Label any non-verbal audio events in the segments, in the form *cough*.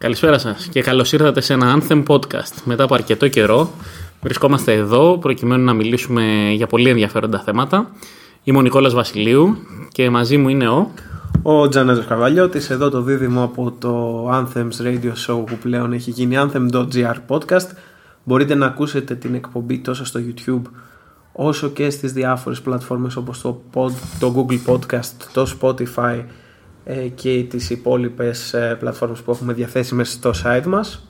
Καλησπέρα σας και καλώς ήρθατε σε ένα Anthem podcast. Μετά από αρκετό καιρό βρισκόμαστε εδώ προκειμένου να μιλήσουμε για πολύ ενδιαφέροντα θέματα. Είμαι ο Νικόλας Βασιλείου και μαζί μου είναι ο... Ο Τζανέτος Καρβαλιώτης, εδώ το δίδυμο από το Anthems Radio Show που πλέον έχει γίνει Anthem.gr podcast. Μπορείτε να ακούσετε την εκπομπή τόσο στο YouTube όσο και στις διάφορες πλατφόρμες όπως το, pod, το Google Podcast, το Spotify ε, και τις υπόλοιπες ε, πλατφόρμες που έχουμε διαθέσιμες στο site μας.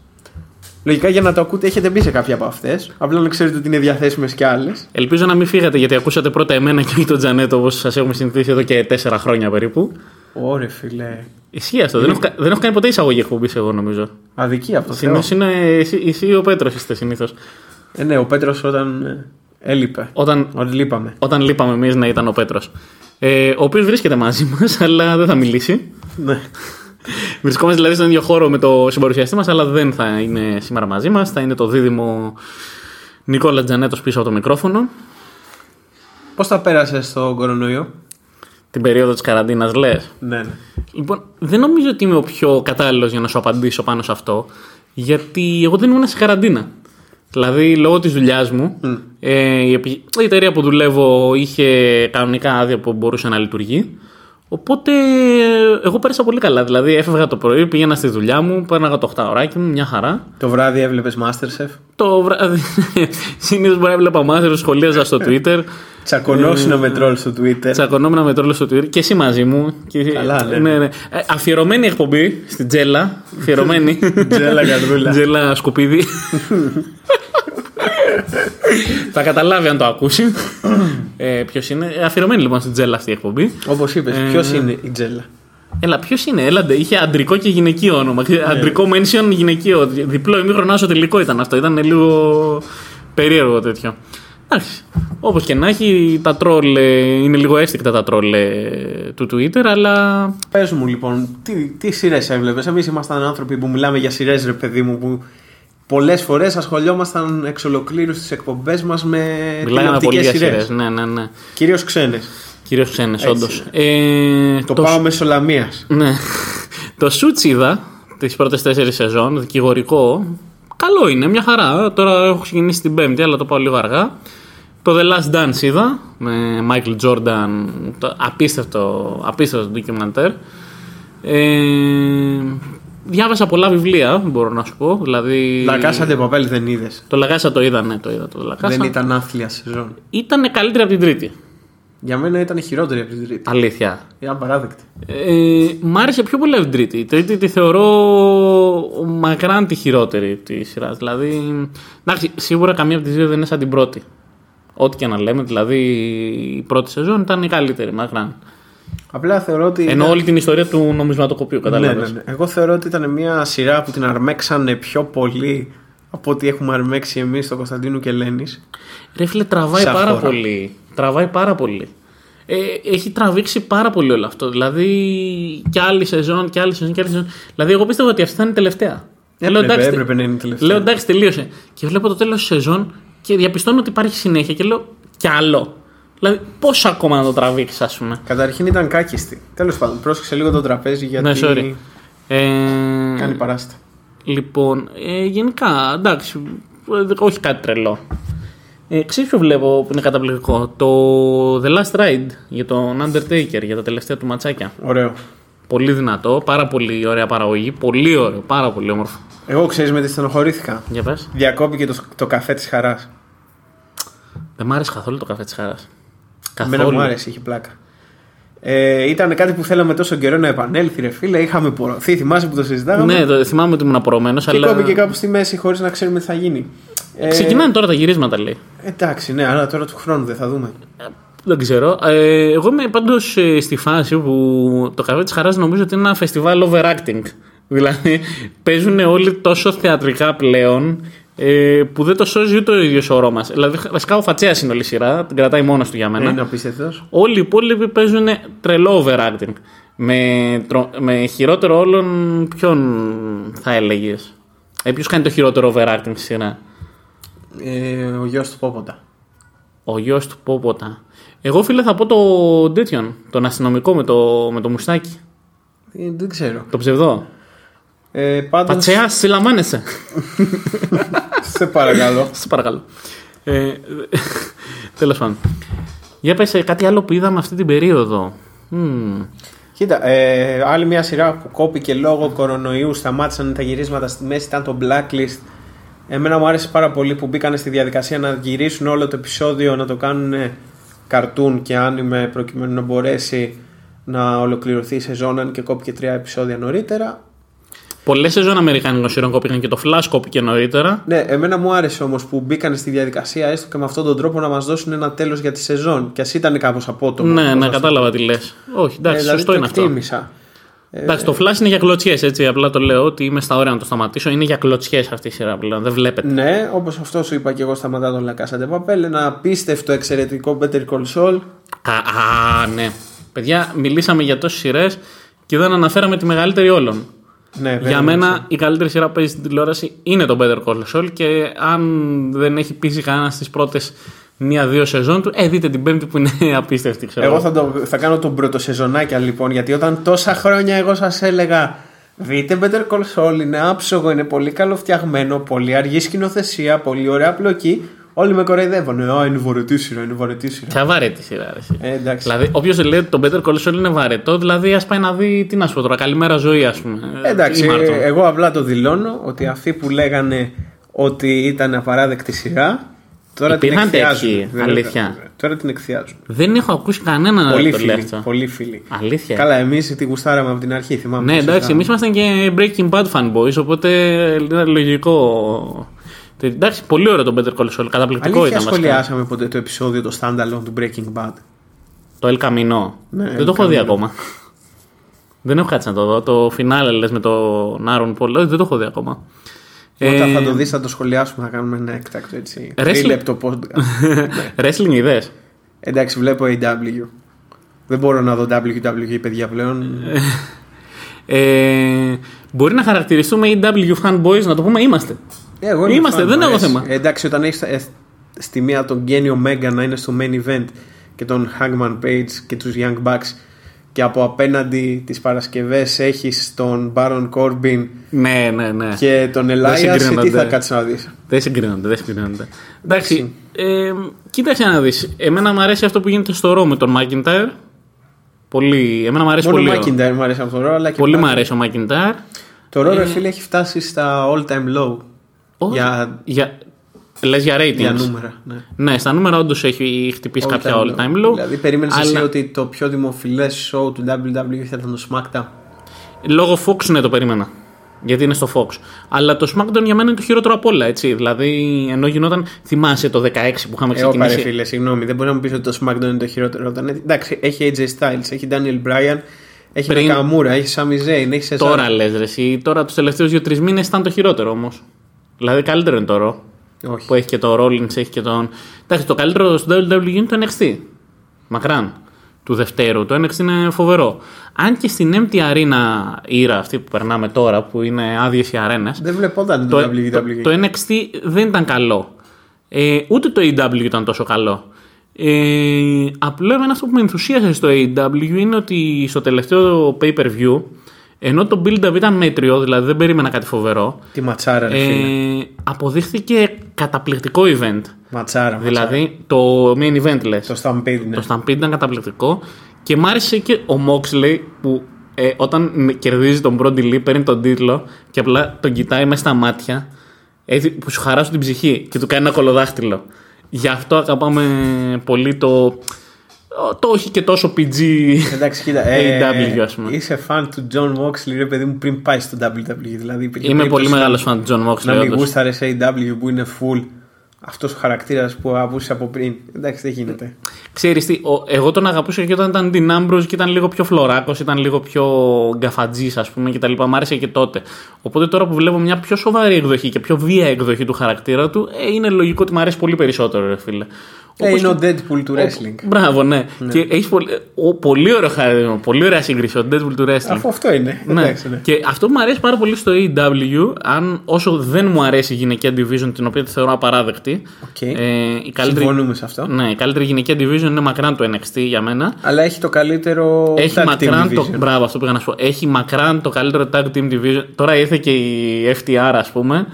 Λογικά για να το ακούτε έχετε μπει σε κάποια από αυτές. Απλά να ξέρετε ότι είναι διαθέσιμες και άλλες. Ελπίζω να μην φύγατε γιατί ακούσατε πρώτα εμένα και όχι τον Τζανέτο όπως σας έχουμε συνηθίσει εδώ και τέσσερα χρόνια περίπου. Ωρε φιλέ. Ισχύει αυτό. Δεν, έχω, κα- δεν έχω κάνει ποτέ εισαγωγή εκπομπή εγώ νομίζω. Αδικία από το Θεό. Συνήθως είναι εσύ, εσύ ή ο Πέτρος είστε συνήθως. Ε, ναι, ο Πέτρος όταν ε, έλειπε. Όταν, Όταν λείπαμε. όταν λείπαμε εμείς να ήταν ο Πέτρος. Ε, ο οποίος βρίσκεται μαζί μας, αλλά δεν θα μιλήσει. Ναι. Βρισκόμαστε δηλαδή στον ίδιο χώρο με το συμπαρουσιαστή μας, αλλά δεν θα είναι σήμερα μαζί μας. Θα είναι το δίδυμο Νικόλα Τζανέτος πίσω από το μικρόφωνο. Πώς τα πέρασες στο κορονοϊό, Την περίοδο της καραντίνας, λες; Ναι, ναι. Λοιπόν, δεν νομίζω ότι είμαι ο πιο κατάλληλος για να σου απαντήσω πάνω σε αυτό, γιατί εγώ δεν ήμουν σε καραντίνα. Δηλαδή, λόγω της δουλειάς μου, ε, η, επι- η εταιρεία που δουλεύω είχε κανονικά άδεια που μπορούσε να λειτουργεί. Οπότε, ε, εγώ πέρασα πολύ καλά. Δηλαδή, έφευγα το πρωί, πήγαινα στη δουλειά μου, πέρναγα το 8 ωράκι μου, μια χαρά. Το βράδυ έβλεπες Masterchef; Το βράδυ. *laughs* Συνήθως μπορεί να έβλεπα μάθημα, σχολίαζα στο *laughs* Twitter. Τσακωνόσουνα με τρόλ στο Twitter. Τσακωνόμουν με τρόλο στο Twitter και εσύ μαζί μου. Και... Καλά, ναι. ναι, ναι. Ε, αφιερωμένη εκπομπή στην Τζέλα. Αφιερωμένη. *laughs* Τζέλα καρδούλα. Τζέλα σκουπίδι. Θα καταλάβει αν το ακούσει. ε, Ποιος είναι. Ε, Αφιερωμένη λοιπόν στην Τζέλα αυτή η εκπομπή. Όπως είπες, Ε, ποιος είναι η Τζέλα; Έλα, ποιος είναι, έλαντε. Είχε αντρικό και γυναικείο όνομα. Αντρικό mention, γυναικείο. Διπλό ημίχρονο άσο τελικό ήταν αυτό. Ήταν λίγο περίεργο τέτοιο. Εντάξει. Όπως και να έχει, τα τρόλ ε, είναι λίγο αίσθηκτα τα τρόλ ε, του Twitter, αλλά Πες μου λοιπόν, τι, τι σειρές έβλεπες; Εμείς ήμασταν άνθρωποι που μιλάμε για σειρές, ρε παιδί μου, που πολλές φορές ασχολιόμασταν εξ ολοκλήρου στις εκπομπές μας με μιλάγαμε πολύ για σειρές. σειρές. Ναι, ναι, ναι. Κυρίως ξένες. Κυρίως ξένες, Έτσι όντως. Ε, Το, πάω μεσολαμίας. Ναι. το Suits είδα τις πρώτες τέσσερις σεζόν, δικηγορικό. Καλό είναι, μια χαρά. Τώρα έχω ξεκινήσει την Πέμπτη, αλλά το πάω λίγο αργά. Το The Last Dance είδα με Michael Jordan. Το απίστευτο, απίστευτο ντοκιμαντέρ. Ε, διάβασα πολλά βιβλία, μπορώ να σου πω. Δηλαδή, Λακάσατε παπέλ δεν είδες. Το Λαγάσα το είδα, ναι, το είδα. Το Λαγάσα. Δεν ήταν άθλια σεζόν. Ήταν καλύτερη από την τρίτη. Για μένα ήταν χειρότερη από την τρίτη. Αλήθεια. Είναι απαράδεκτη. Ε, μ' άρεσε πιο πολύ από την τρίτη. Η τρίτη τη θεωρώ μακράν τη χειρότερη της σειράς. Δηλαδή, εντάξει, σίγουρα καμία από τις δύο δεν είναι σαν την πρώτη. Ό,τι και να λέμε, δηλαδή η πρώτη σεζόν ήταν η καλύτερη, μακράν. Απλά θεωρώ ότι. Ενώ όλη την ιστορία του νομισματοκοπείου, ναι, κατάλαβες. ναι, ναι. Εγώ θεωρώ ότι ήταν μια σειρά που την αρμέξανε πιο πολύ από ό,τι έχουμε αρμέξει εμείς στο Κωνσταντίνου και Ελένης. Ρε φίλε, τραβάει Σαν πάρα χώρα. πολύ. Τραβάει πάρα πολύ. Ε, έχει τραβήξει πάρα πολύ όλο αυτό. Δηλαδή, και άλλη σεζόν, και άλλη σεζόν, και άλλη σεζόν. Δηλαδή, εγώ πίστευα ότι αυτή θα είναι η τελευταία. Έπρεπε, εντάξει, έπρεπε να είναι η τελευταία. Λέω εντάξει, τελείωσε. Και βλέπω το τέλος της σεζόν και διαπιστώνω ότι υπάρχει συνέχεια και λέω κι άλλο. Δηλαδή, πόσο ακόμα να το τραβήξεις, ας πούμε. Καταρχήν ήταν κάκιστη. Τέλος πάντων, πρόσεξε λίγο το τραπέζι γιατί Ναι, sorry. Ε, κάνει παράστα. Λοιπόν, ε, γενικά, εντάξει, ε, όχι κάτι τρελό. Ε, ξέρεις ποιο βλέπω που είναι καταπληκτικό; Το The Last Ride για τον Undertaker, για τα τελευταία του ματσάκια. Ωραίο. Πολύ δυνατό, πάρα πολύ ωραία παραγωγή, πολύ ωραίο, πάρα πολύ όμορφο. Εγώ ξέρεις με τι στενοχωρήθηκα. Για πες. Διακόπηκε το, το καφέ της χαράς. Δεν μ' άρεσε καθόλου το καφέ της χαράς. Εμένα Καθόλου. μου άρεσε, είχε πλάκα. Ε, ήταν κάτι που θέλαμε τόσο καιρό να επανέλθει, ρε φίλε. Είχαμε πορωθεί, θυμάσαι που το συζητάγαμε; Ναι, το, θυμάμαι ότι ήμουν απορρομένος, και αλλά... κόπηκε κάπου στη μέση χωρίς να ξέρουμε τι θα γίνει. Ε, Ξεκινάνε τώρα τα γυρίσματα, λέει. Εντάξει, ναι, αλλά τώρα του χρόνου δεν θα δούμε. Δεν ξέρω. Ε, εγώ είμαι πάντω στη φάση που το καφέ της χαράς νομίζω ότι είναι ένα φεστιβάλ overacting. Δηλαδή παίζουν όλοι τόσο θεατρικά πλέον ε, που δεν το σώζει ούτε ο ίδιος ο Ρώμας. Δηλαδή βασικά ο Φατσέας είναι όλη η σειρά, την κρατάει μόνος του για μένα. Είναι απίστευτος. Όλοι οι υπόλοιποι παίζουν τρελό overacting. Με, τρο- με χειρότερο όλων, ποιον θα έλεγες; Ε, Ποιος κάνει το χειρότερο overacting στη σειρά; Ε, ο γιος του Πόποτα. Ο γιος του Πόποτα. Εγώ φίλε θα πω το τέτοιον, τον αστυνομικό με το, με το μουστάκι. Ε, δεν ξέρω. Το ψευδό. Ε, πάντως, Πατσέα, συλλαμβάνεσαι. *laughs* σε παρακαλώ. Σε παρακαλώ. Ε, Τέλος πάντων. Για πες ε, κάτι άλλο που είδαμε αυτή την περίοδο. Μμμ. Κοίτα, ε, άλλη μια σειρά που κόπηκε λόγω κορονοϊού, σταμάτησαν τα γυρίσματα στη μέση, ήταν το Blacklist. Εμένα μου άρεσε πάρα πολύ που μπήκαν στη διαδικασία να γυρίσουν όλο το επεισόδιο, να το κάνουν καρτούν και άνιμε προκειμένου να μπορέσει να ολοκληρωθεί η σεζόν αν και κόπηκε τρία επεισόδια νωρίτερα. Πολλές σεζόν Αμερικάνικων σειρών κόπηκαν και το Flash κόπηκε νωρίτερα. Ναι, εμένα μου άρεσε όμως που μπήκαν στη διαδικασία έστω και με αυτόν τον τρόπο να μας δώσουν ένα τέλος για τη σεζόν. Και ας ήταν κάπως απότομο. ναι, όπως ναι, αυτό. κατάλαβα τι λες. Όχι, εντάξει, Ε, δηλαδή σωστό το είναι αυτό. εκτίμησα. Εντάξει, το Flash είναι για κλωτσιές, έτσι. Απλά το λέω ότι είμαι στα όρια να το σταματήσω. Είναι για κλωτσιές αυτή η σειρά πλέον. Δεν βλέπετε. Ναι, όπως αυτό σου είπα και εγώ σταματά τον Λακάσα Papel. Ένα απίστευτο εξαιρετικό Better Call Saul. Α, α, ναι. Παιδιά, μιλήσαμε για τόσες σειρές και δεν αναφέραμε τη μεγαλύτερη όλων. Ναι, Για βέβαια, μένα η καλύτερη σειρά που παίζει στην τηλεόραση είναι το Better Call Saul και αν δεν έχει πείσει κανένας στις πρώτες μία-δύο σεζόν του, ε, δείτε την πέμπτη που είναι *laughs* απίστευτη, ξέρω. Εγώ θα, το, θα κάνω τον πρωτοσεζονάκια λοιπόν, γιατί όταν τόσα χρόνια εγώ σας έλεγα Δείτε Better Call Saul, είναι άψογο, είναι πολύ καλοφτιαγμένο, πολύ αργή σκηνοθεσία, πολύ ωραία πλοκή. Όλοι με κοροϊδεύουν. Α, είναι βαρετή σειρά, είναι βαρετή σειρά. Ποια βαρέτη σειρά, ρε, εσύ. Ε, εντάξει. Δηλαδή, όποιος λέει ότι το Better Call Saul είναι βαρετό, δηλαδή ας πάει να δει τι να σου πω τώρα, καλημέρα ζωή, ας πούμε. Ε, εντάξει, Ή Μάρτον. ε, εγώ απλά το δηλώνω ότι αυτοί που λέγανε ότι ήταν απαράδεκτη σειρά, τώρα Υπήρχαν την εκθιάζουν. τέτοιοι, Δεν αλήθεια. είναι- Τώρα την εκθιάζουν. Δεν έχω ακούσει κανέναν να πολύ το λέει φίλοι. αυτό. Πολύ φίλοι. Αλήθεια. Καλά, εμείς τη γουστάραμε από την αρχή, θυμάμαι. Ναι, το εντάξει, συζητάμε. εμείς ήμασταν και Breaking Bad fanboys, οπότε είναι λογικό. Εντάξει, πολύ ωραίο το Better Call Saul, καταπληκτικό Αλήθεια ήταν βασικά. σχολιάσαμε ποτέ το επεισόδιο το standalone του Breaking Bad; Το El Camino. Ναι, Δεν El το έχω δει Camino. ακόμα. Δεν έχω κάτσει να το δω. Το φινάλε λες με τον Άρον Πολ. Δεν το έχω δει ακόμα. Όταν Ε, θα το δεις, θα το σχολιάσουμε, θα κάνουμε ένα έκτακτο έτσι. Wrestling. Τρίλεπτο podcast. *laughs* Wrestling είδε. Εντάξει, βλέπω AW. Δεν μπορώ να δω WWE παιδιά πλέον. *laughs* Ε, μπορεί να χαρακτηριστούμε EW fanboys, να το πούμε είμαστε. Ε, εγώ είμαι Είμαστε, fan, δεν μου έχω αρέσει. θέμα. Ε, εντάξει, όταν έχεις στη μία τον Γκένιο Μέγκα να είναι στο main event και τον Hangman Page και τους Young Bucks και από απέναντι τις Παρασκευές έχεις τον Baron Corbin Ναι, ναι, ναι. και τον Elias συγκρίνονται. τι θα κάτσεις να δεις Δεν συγκρίνονται, δεν συγκρίνονται. Εντάξει, ε, κοίταξε να δεις. Εμένα μου αρέσει αυτό που γίνεται στο Ρο με τον McIntyre. Πολύ, εμένα μου αρέσει Μόνο πολύ. ο ο- McIntyre μου αρέσει αυτό το ρόλο αλλά και Πολύ πάλι. μου αρέσει ο McIntyre. Το ρόλο φίλε έχει φτάσει στα all time low Όχι, για, για, λες για ratings. για νούμερα ναι. Ναι, στα νούμερα όντως έχει χτυπήσει All κάποια time all time low. Δηλαδή περίμενες αλλά εσύ ότι το πιο δημοφιλές show του WWE θα ήταν το SmackDown; Λόγω Fox ναι, το περίμενα. Γιατί είναι στο Fox. Αλλά το SmackDown για μένα είναι το χειρότερο από όλα. Έτσι. Δηλαδή, ενώ γινόταν. Θυμάσαι το 16 που είχαμε Εγώ πάρε ξεκινήσει. φίλε, συγγνώμη, δεν μπορεί να μου πεις ότι το SmackDown είναι το χειρότερο. Όταν... Εντάξει, έχει AJ Styles, έχει Daniel Bryan, έχει Πριν- Nakamura, έχει Sami Zayn, έχει Cesaro. Τώρα λες, ρε. Εσύ, τώρα τους τελευταίους 2-3 μήνες ήταν το χειρότερο όμως. Δηλαδή, καλύτερο είναι το Raw. Όχι. Που έχει και το Rollins, έχει και τον. Εντάξει, το καλύτερο στο WWE είναι το NXT. Μακράν. Του Δευτέρου. Το NXT είναι φοβερό. Αν και στην empty arena ήρα αυτή που περνάμε τώρα, που είναι άδειες οι αρένες, Δεν βλεπόταν το, το, WWE. το, το NXT δεν ήταν καλό. Ε, ούτε το AW ήταν τόσο καλό. Ε, απλά εμένα αυτό που με ενθουσίασε στο AW είναι ότι στο τελευταίο pay-per-view ενώ το build-up ήταν μέτριο, δηλαδή δεν περίμενα κάτι φοβερό Τη ματσάρα, ρε φίλε. ε, αποδείχθηκε καταπληκτικό event. Ματσάρα, ματσάρα. Δηλαδή το main event λες. Το Stampede, ναι. Το Stampede ήταν καταπληκτικό και μ' άρεσε και ο Moxley που ε, όταν κερδίζει τον Brody Lee παίρνει τον τίτλο και απλά τον κοιτάει μέσα στα μάτια έτσι, που σου χαράσουν την ψυχή και του κάνει ένα κολοδάχτυλο. Γι' αυτό αγαπάμε πολύ το, το όχι και τόσο PG Εντάξει, κοίτα. *laughs* Ε, AW ας πούμε. Είσαι φαν του John Moxley, ρε παιδί μου, πριν πάει στο WWE. Δηλαδή, υπήρχε Είμαι περίπτωση πολύ να- μεγάλος φαν του John Moxley. Να μην όντως. γούσταρες AW που είναι full αυτός ο χαρακτήρας που αβούσε από πριν. Εντάξει, δεν γίνεται. Ξέρεις τι, ο- εγώ τον αγαπούσα και όταν ήταν Dean Ambrose και ήταν λίγο πιο φλωράκος, ήταν λίγο πιο γκαφατζής ας πούμε και τα λοιπά. Μ' άρεσε και τότε. Οπότε τώρα που βλέπω μια πιο σοβαρή εκδοχή και πιο βίαια εκδοχή του χαρακτήρα του, ε, είναι λογικό ότι μ' αρέσει πολύ περισσότερο, ρε φίλε. Ε, Όπως είναι ο και- Deadpool του wrestling. Μπράβο, ναι. Και έχεις πολύ, ο, πολύ ωραίο χαρακτήρα, πολύ ωραία σύγκριση, ο Deadpool του wrestling. Αφού αυτό είναι. Ναι. Εντάξει, ναι. Και αυτό που μου αρέσει πάρα πολύ στο AEW, αν όσο δεν μου αρέσει η γυναικεία division, την οποία τη θεωρώ απαράδεκτη, αυτή. Οκ. Ε, η καλύτερη, Συμφωνούμε σε αυτό. ναι, η καλύτερη γυναικεία division είναι μακράν το NXT για μένα. Αλλά έχει το καλύτερο Έχει tag team μακράν το. division. Μπράβο, αυτό πήγα να σου πω. Έχει μακράν το καλύτερο tag team division. Τώρα ήρθε και η FTR, ας πούμε.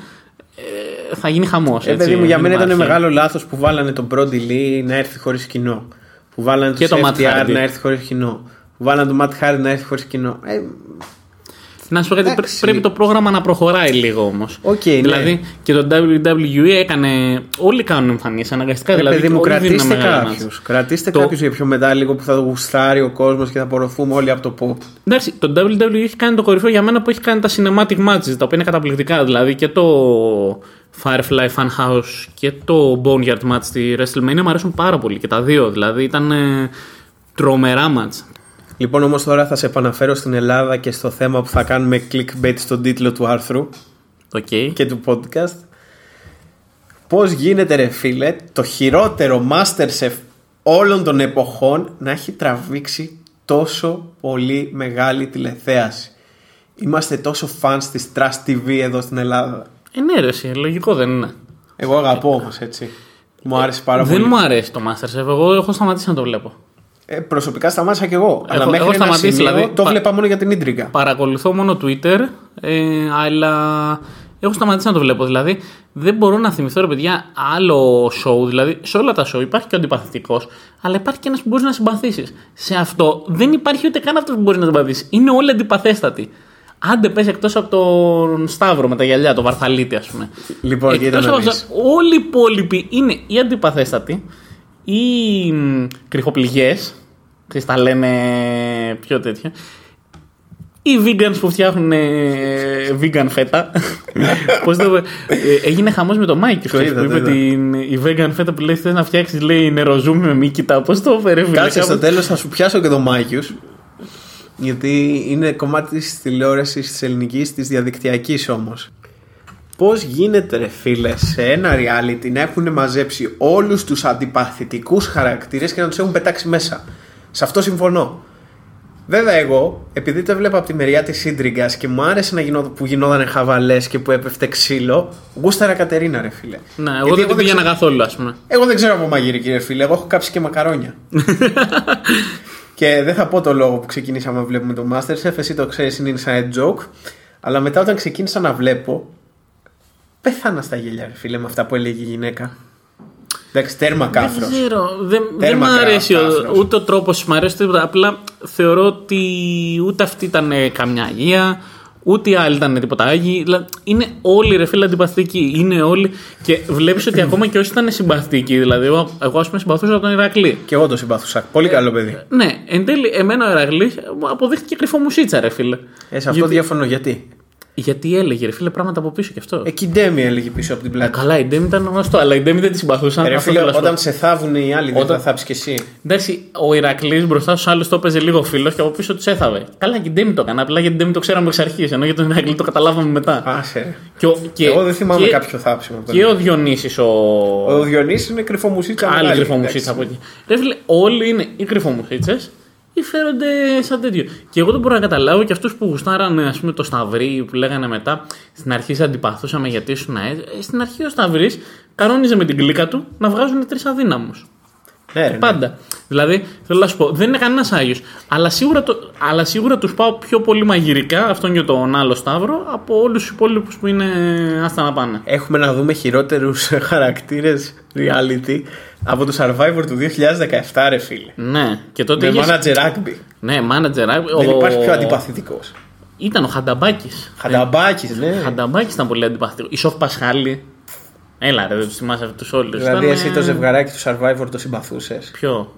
Ε, θα γίνει χαμός. Ε, παιδί μου, για μένα ήταν μεγάλο λάθος που βάλανε τον Brody Lee να έρθει χωρίς κοινό. Που βάλανε Και τον το FTR Matt Hardy. να έρθει χωρίς κοινό. Που βάλανε τον Matt Hardy να έρθει χωρίς κοινό. Ε, Να σου πω κάτι, Εντάξει. πρέ- πρέπει το πρόγραμμα να προχωράει λίγο όμως. Οκ, ναι. Δηλαδή και το WWE έκανε. Όλοι κάνουν εμφανίσεις αναγκαστικά. ε, δηλαδή, παιδί μου, όλοι δίνουν κρατήστε μεγάλα κάποιους. ματς. Κρατήστε Το- κάποιους για πιο μετά λίγο που θα το γουστάρει ο κόσμος και θα απορροφούμε όλοι από το pop. Εντάξει, το WWE έχει κάνει το κορυφαίο για μένα που έχει κάνει τα cinematic matches, τα οποία είναι καταπληκτικά. Δηλαδή και το Firefly Funhouse και το Boneyard match στη WrestleMania μου αρέσουν πάρα πολύ και τα δύο. Δηλαδή ήταν ε, τρομερά match. Λοιπόν, όμως τώρα θα σε επαναφέρω στην Ελλάδα και στο θέμα που θα κάνουμε clickbait στον τίτλο του άρθρου Okay. και του podcast. Πώς γίνεται, ρε φίλε, το χειρότερο Masterchef όλων των εποχών να έχει τραβήξει τόσο πολύ μεγάλη τηλεθέαση; Είμαστε τόσο fans της Trust TV εδώ στην Ελλάδα. Ε, ναι, ρε, εσύ, λογικό δεν είναι. Εγώ αγαπώ όμως έτσι. Μου άρεσε πάρα δεν πολύ. μου αρέσει το Masterchef. Εγώ έχω σταματήσει να το βλέπω. Ε, προσωπικά σταμάτησα κι εγώ. αλλά έχω μέχρι ένα σταματήσει, σημείο δηλαδή, το πα- βλέπα μόνο για την ίντριγκα. Παρακολουθώ μόνο Twitter, ε, αλλά έχω σταματήσει να το βλέπω. Δηλαδή, δεν μπορώ να θυμηθώ, ρε παιδιά, άλλο show. Δηλαδή, σε όλα τα show υπάρχει και ο αντιπαθητικός, αλλά υπάρχει και ένας που μπορείς να συμπαθήσεις. Σε αυτό δεν υπάρχει ούτε καν αυτός που μπορεί να συμπαθήσει. Είναι όλοι αντιπαθέστατοι. Άντε πες εκτός από τον Σταύρο με τα γυαλιά, τον Βαρθαλίτη ας πούμε. Λοιπόν, Εκτός κοίτα να από δεις. αυτά, όλοι οι υπόλοιποι είναι ή αντιπαθέστατοι ή μ, κρυχοπληγές, ξέρεις, τα λένε πιο τέτοια, οι vegans που φτιάχνουν ε, vegan φέτα. *laughs* Πώς το, ε, έγινε χαμός με το Μάικη Το είδα, που το είπε είδα. την, η vegan φέτα που λέει θες να φτιάξεις λέει νεροζούμι με μύκητα. Πώς το έφερε φίλε. Κάτσε στο κάπως- τέλος θα σου πιάσω και τον Mikeius. Γιατί είναι κομμάτι της τηλεόρασης της ελληνικής, της διαδικτυακής όμως. Πώς γίνεται, ρε φίλε, σε ένα reality να έχουν μαζέψει όλους τους αντιπαθητικούς χαρακτήρες και να τους έχουν πετάξει μέσα. Σε αυτό συμφωνώ. Βέβαια, εγώ, επειδή το έβλεπα από τη μεριά της Σύντριγκα και μου άρεσε να γινό, που γινόταν χαβαλές και που έπεφτε ξύλο, γούσταρα Κατερίνα, ρε φίλε. Ναι, εγώ Γιατί δεν την πήγαινα ξέρω- καθόλου ας πούμε. εγώ δεν ξέρω από μαγειρική, ρε φίλε. Εγώ έχω κάψει και μακαρόνια. *laughs* και δεν θα πω το λόγο που ξεκινήσαμε να βλέπουμε το Masterchef. Εσύ το ξέρεις, είναι inside joke. Αλλά μετά όταν ξεκίνησα να βλέπω, πέθανα στα γέλια, ρε φίλε, με αυτά που έλεγε η γυναίκα. Εντάξει, τέρμα κάφρο. Δεν ξέρω. Δεν, δεν Τέρμα μ' αρέσει ο- κάφρος. ούτε ο τρόπος που μ' αρέσει τίποτα. Απλά θεωρώ ότι ούτε αυτή ήταν ε, καμιά αγία, ούτε οι άλλοι ήταν τίποτα άγιοι. Δηλαδή, είναι όλοι ρε φίλε αντιπαθητικοί. Είναι όλοι. Και βλέπεις ότι ακόμα και όσοι ήταν συμπαθητικοί. Δηλαδή, εγώ, εγώ ας πούμε συμπαθούσα τον Ηρακλή. Και εγώ το συμπαθούσα. Πολύ καλό παιδί. Ναι, εν τέλει, εμένα ο Ηρακλής μου αποδείχτηκε κρυφό μουσίτσα, ρε φίλε. Ε, σε αυτό Γιατί- διαφωνώ. Γιατί; Γιατί έλεγε, ρε φίλε, πράγματα από πίσω κι αυτό. Εκεί η Ντέμι έλεγε πίσω από την πλάτη. Καλά, η Ντέμι ήταν γνωστό, αλλά η Ντέμι δεν τη συμπαθούσαν. Ε, Ρε Αυτό φίλε, θέλω να σου πω. όταν σε θάβουν οι άλλοι, δεν Όταν- θα θάψεις κι εσύ. Εντάξει, ο Ηρακλής μπροστά στους άλλους το έπαιζε λίγο φίλος και από πίσω τους έθαβε. Καλά, και η Ντέμι το έκανε. Απλά για την Ντέμι το ξέραμε εξ αρχής. Ενώ για τον Ηρακλή το καταλάβαμε μετά. Άσε. ρε. Και, ο- και, Εγώ δεν θυμάμαι και, κάποιο θάψιμο. από τον Και ο Διονύσης ο. Ο Διονύσης είναι κρυφομουσίτσα. Άλλη μεγάλη, κρυφομουσίτσα από εντάξει. εκεί. Ρε φίλε, όλοι είναι οι κρυφομουσίτσες ή φέρονται σαν τέτοιο. Και εγώ δεν μπορώ να καταλάβω και αυτούς που γουστάρανε ας πούμε, το Σταυρί που λέγανε μετά στην αρχή σε αντιπαθούσαμε γιατί ήσουν ε, Στην αρχή ο Σταυρής κανόνιζε με την κλίκα του να βγάζουν τρεις αδύναμους. Ναι, ρε, ναι. Πάντα. Δηλαδή, θέλω να σου πω, δεν είναι κανένας Άγιος. Αλλά σίγουρα, το, αλλά σίγουρα τους πάω πιο πολύ μαγειρικά, αυτόν και τον άλλο Σταύρο, από όλους τους υπόλοιπους που είναι άστα να πάνε. Έχουμε να δούμε χειρότερους *laughs* χαρακτήρες reality από το Survivor του 2017 ρε φίλε. Ναι, και τότε. Με είχες- manager rugby. Ναι, manager. Δεν ο- υπάρχει πιο αντιπαθητικός. Ήταν ο Χανταμπάκης. Χανταμπάκης, ναι. Ο Χανταμπάκης ήταν πολύ αντιπαθητικός. Η Σοφ Πασχάλη. Έλα, ρε, δεν τους θυμάσαι αυτούς όλου. Δηλαδή εσύ το ζευγαράκι του Survivor το συμπαθούσες; Ποιο;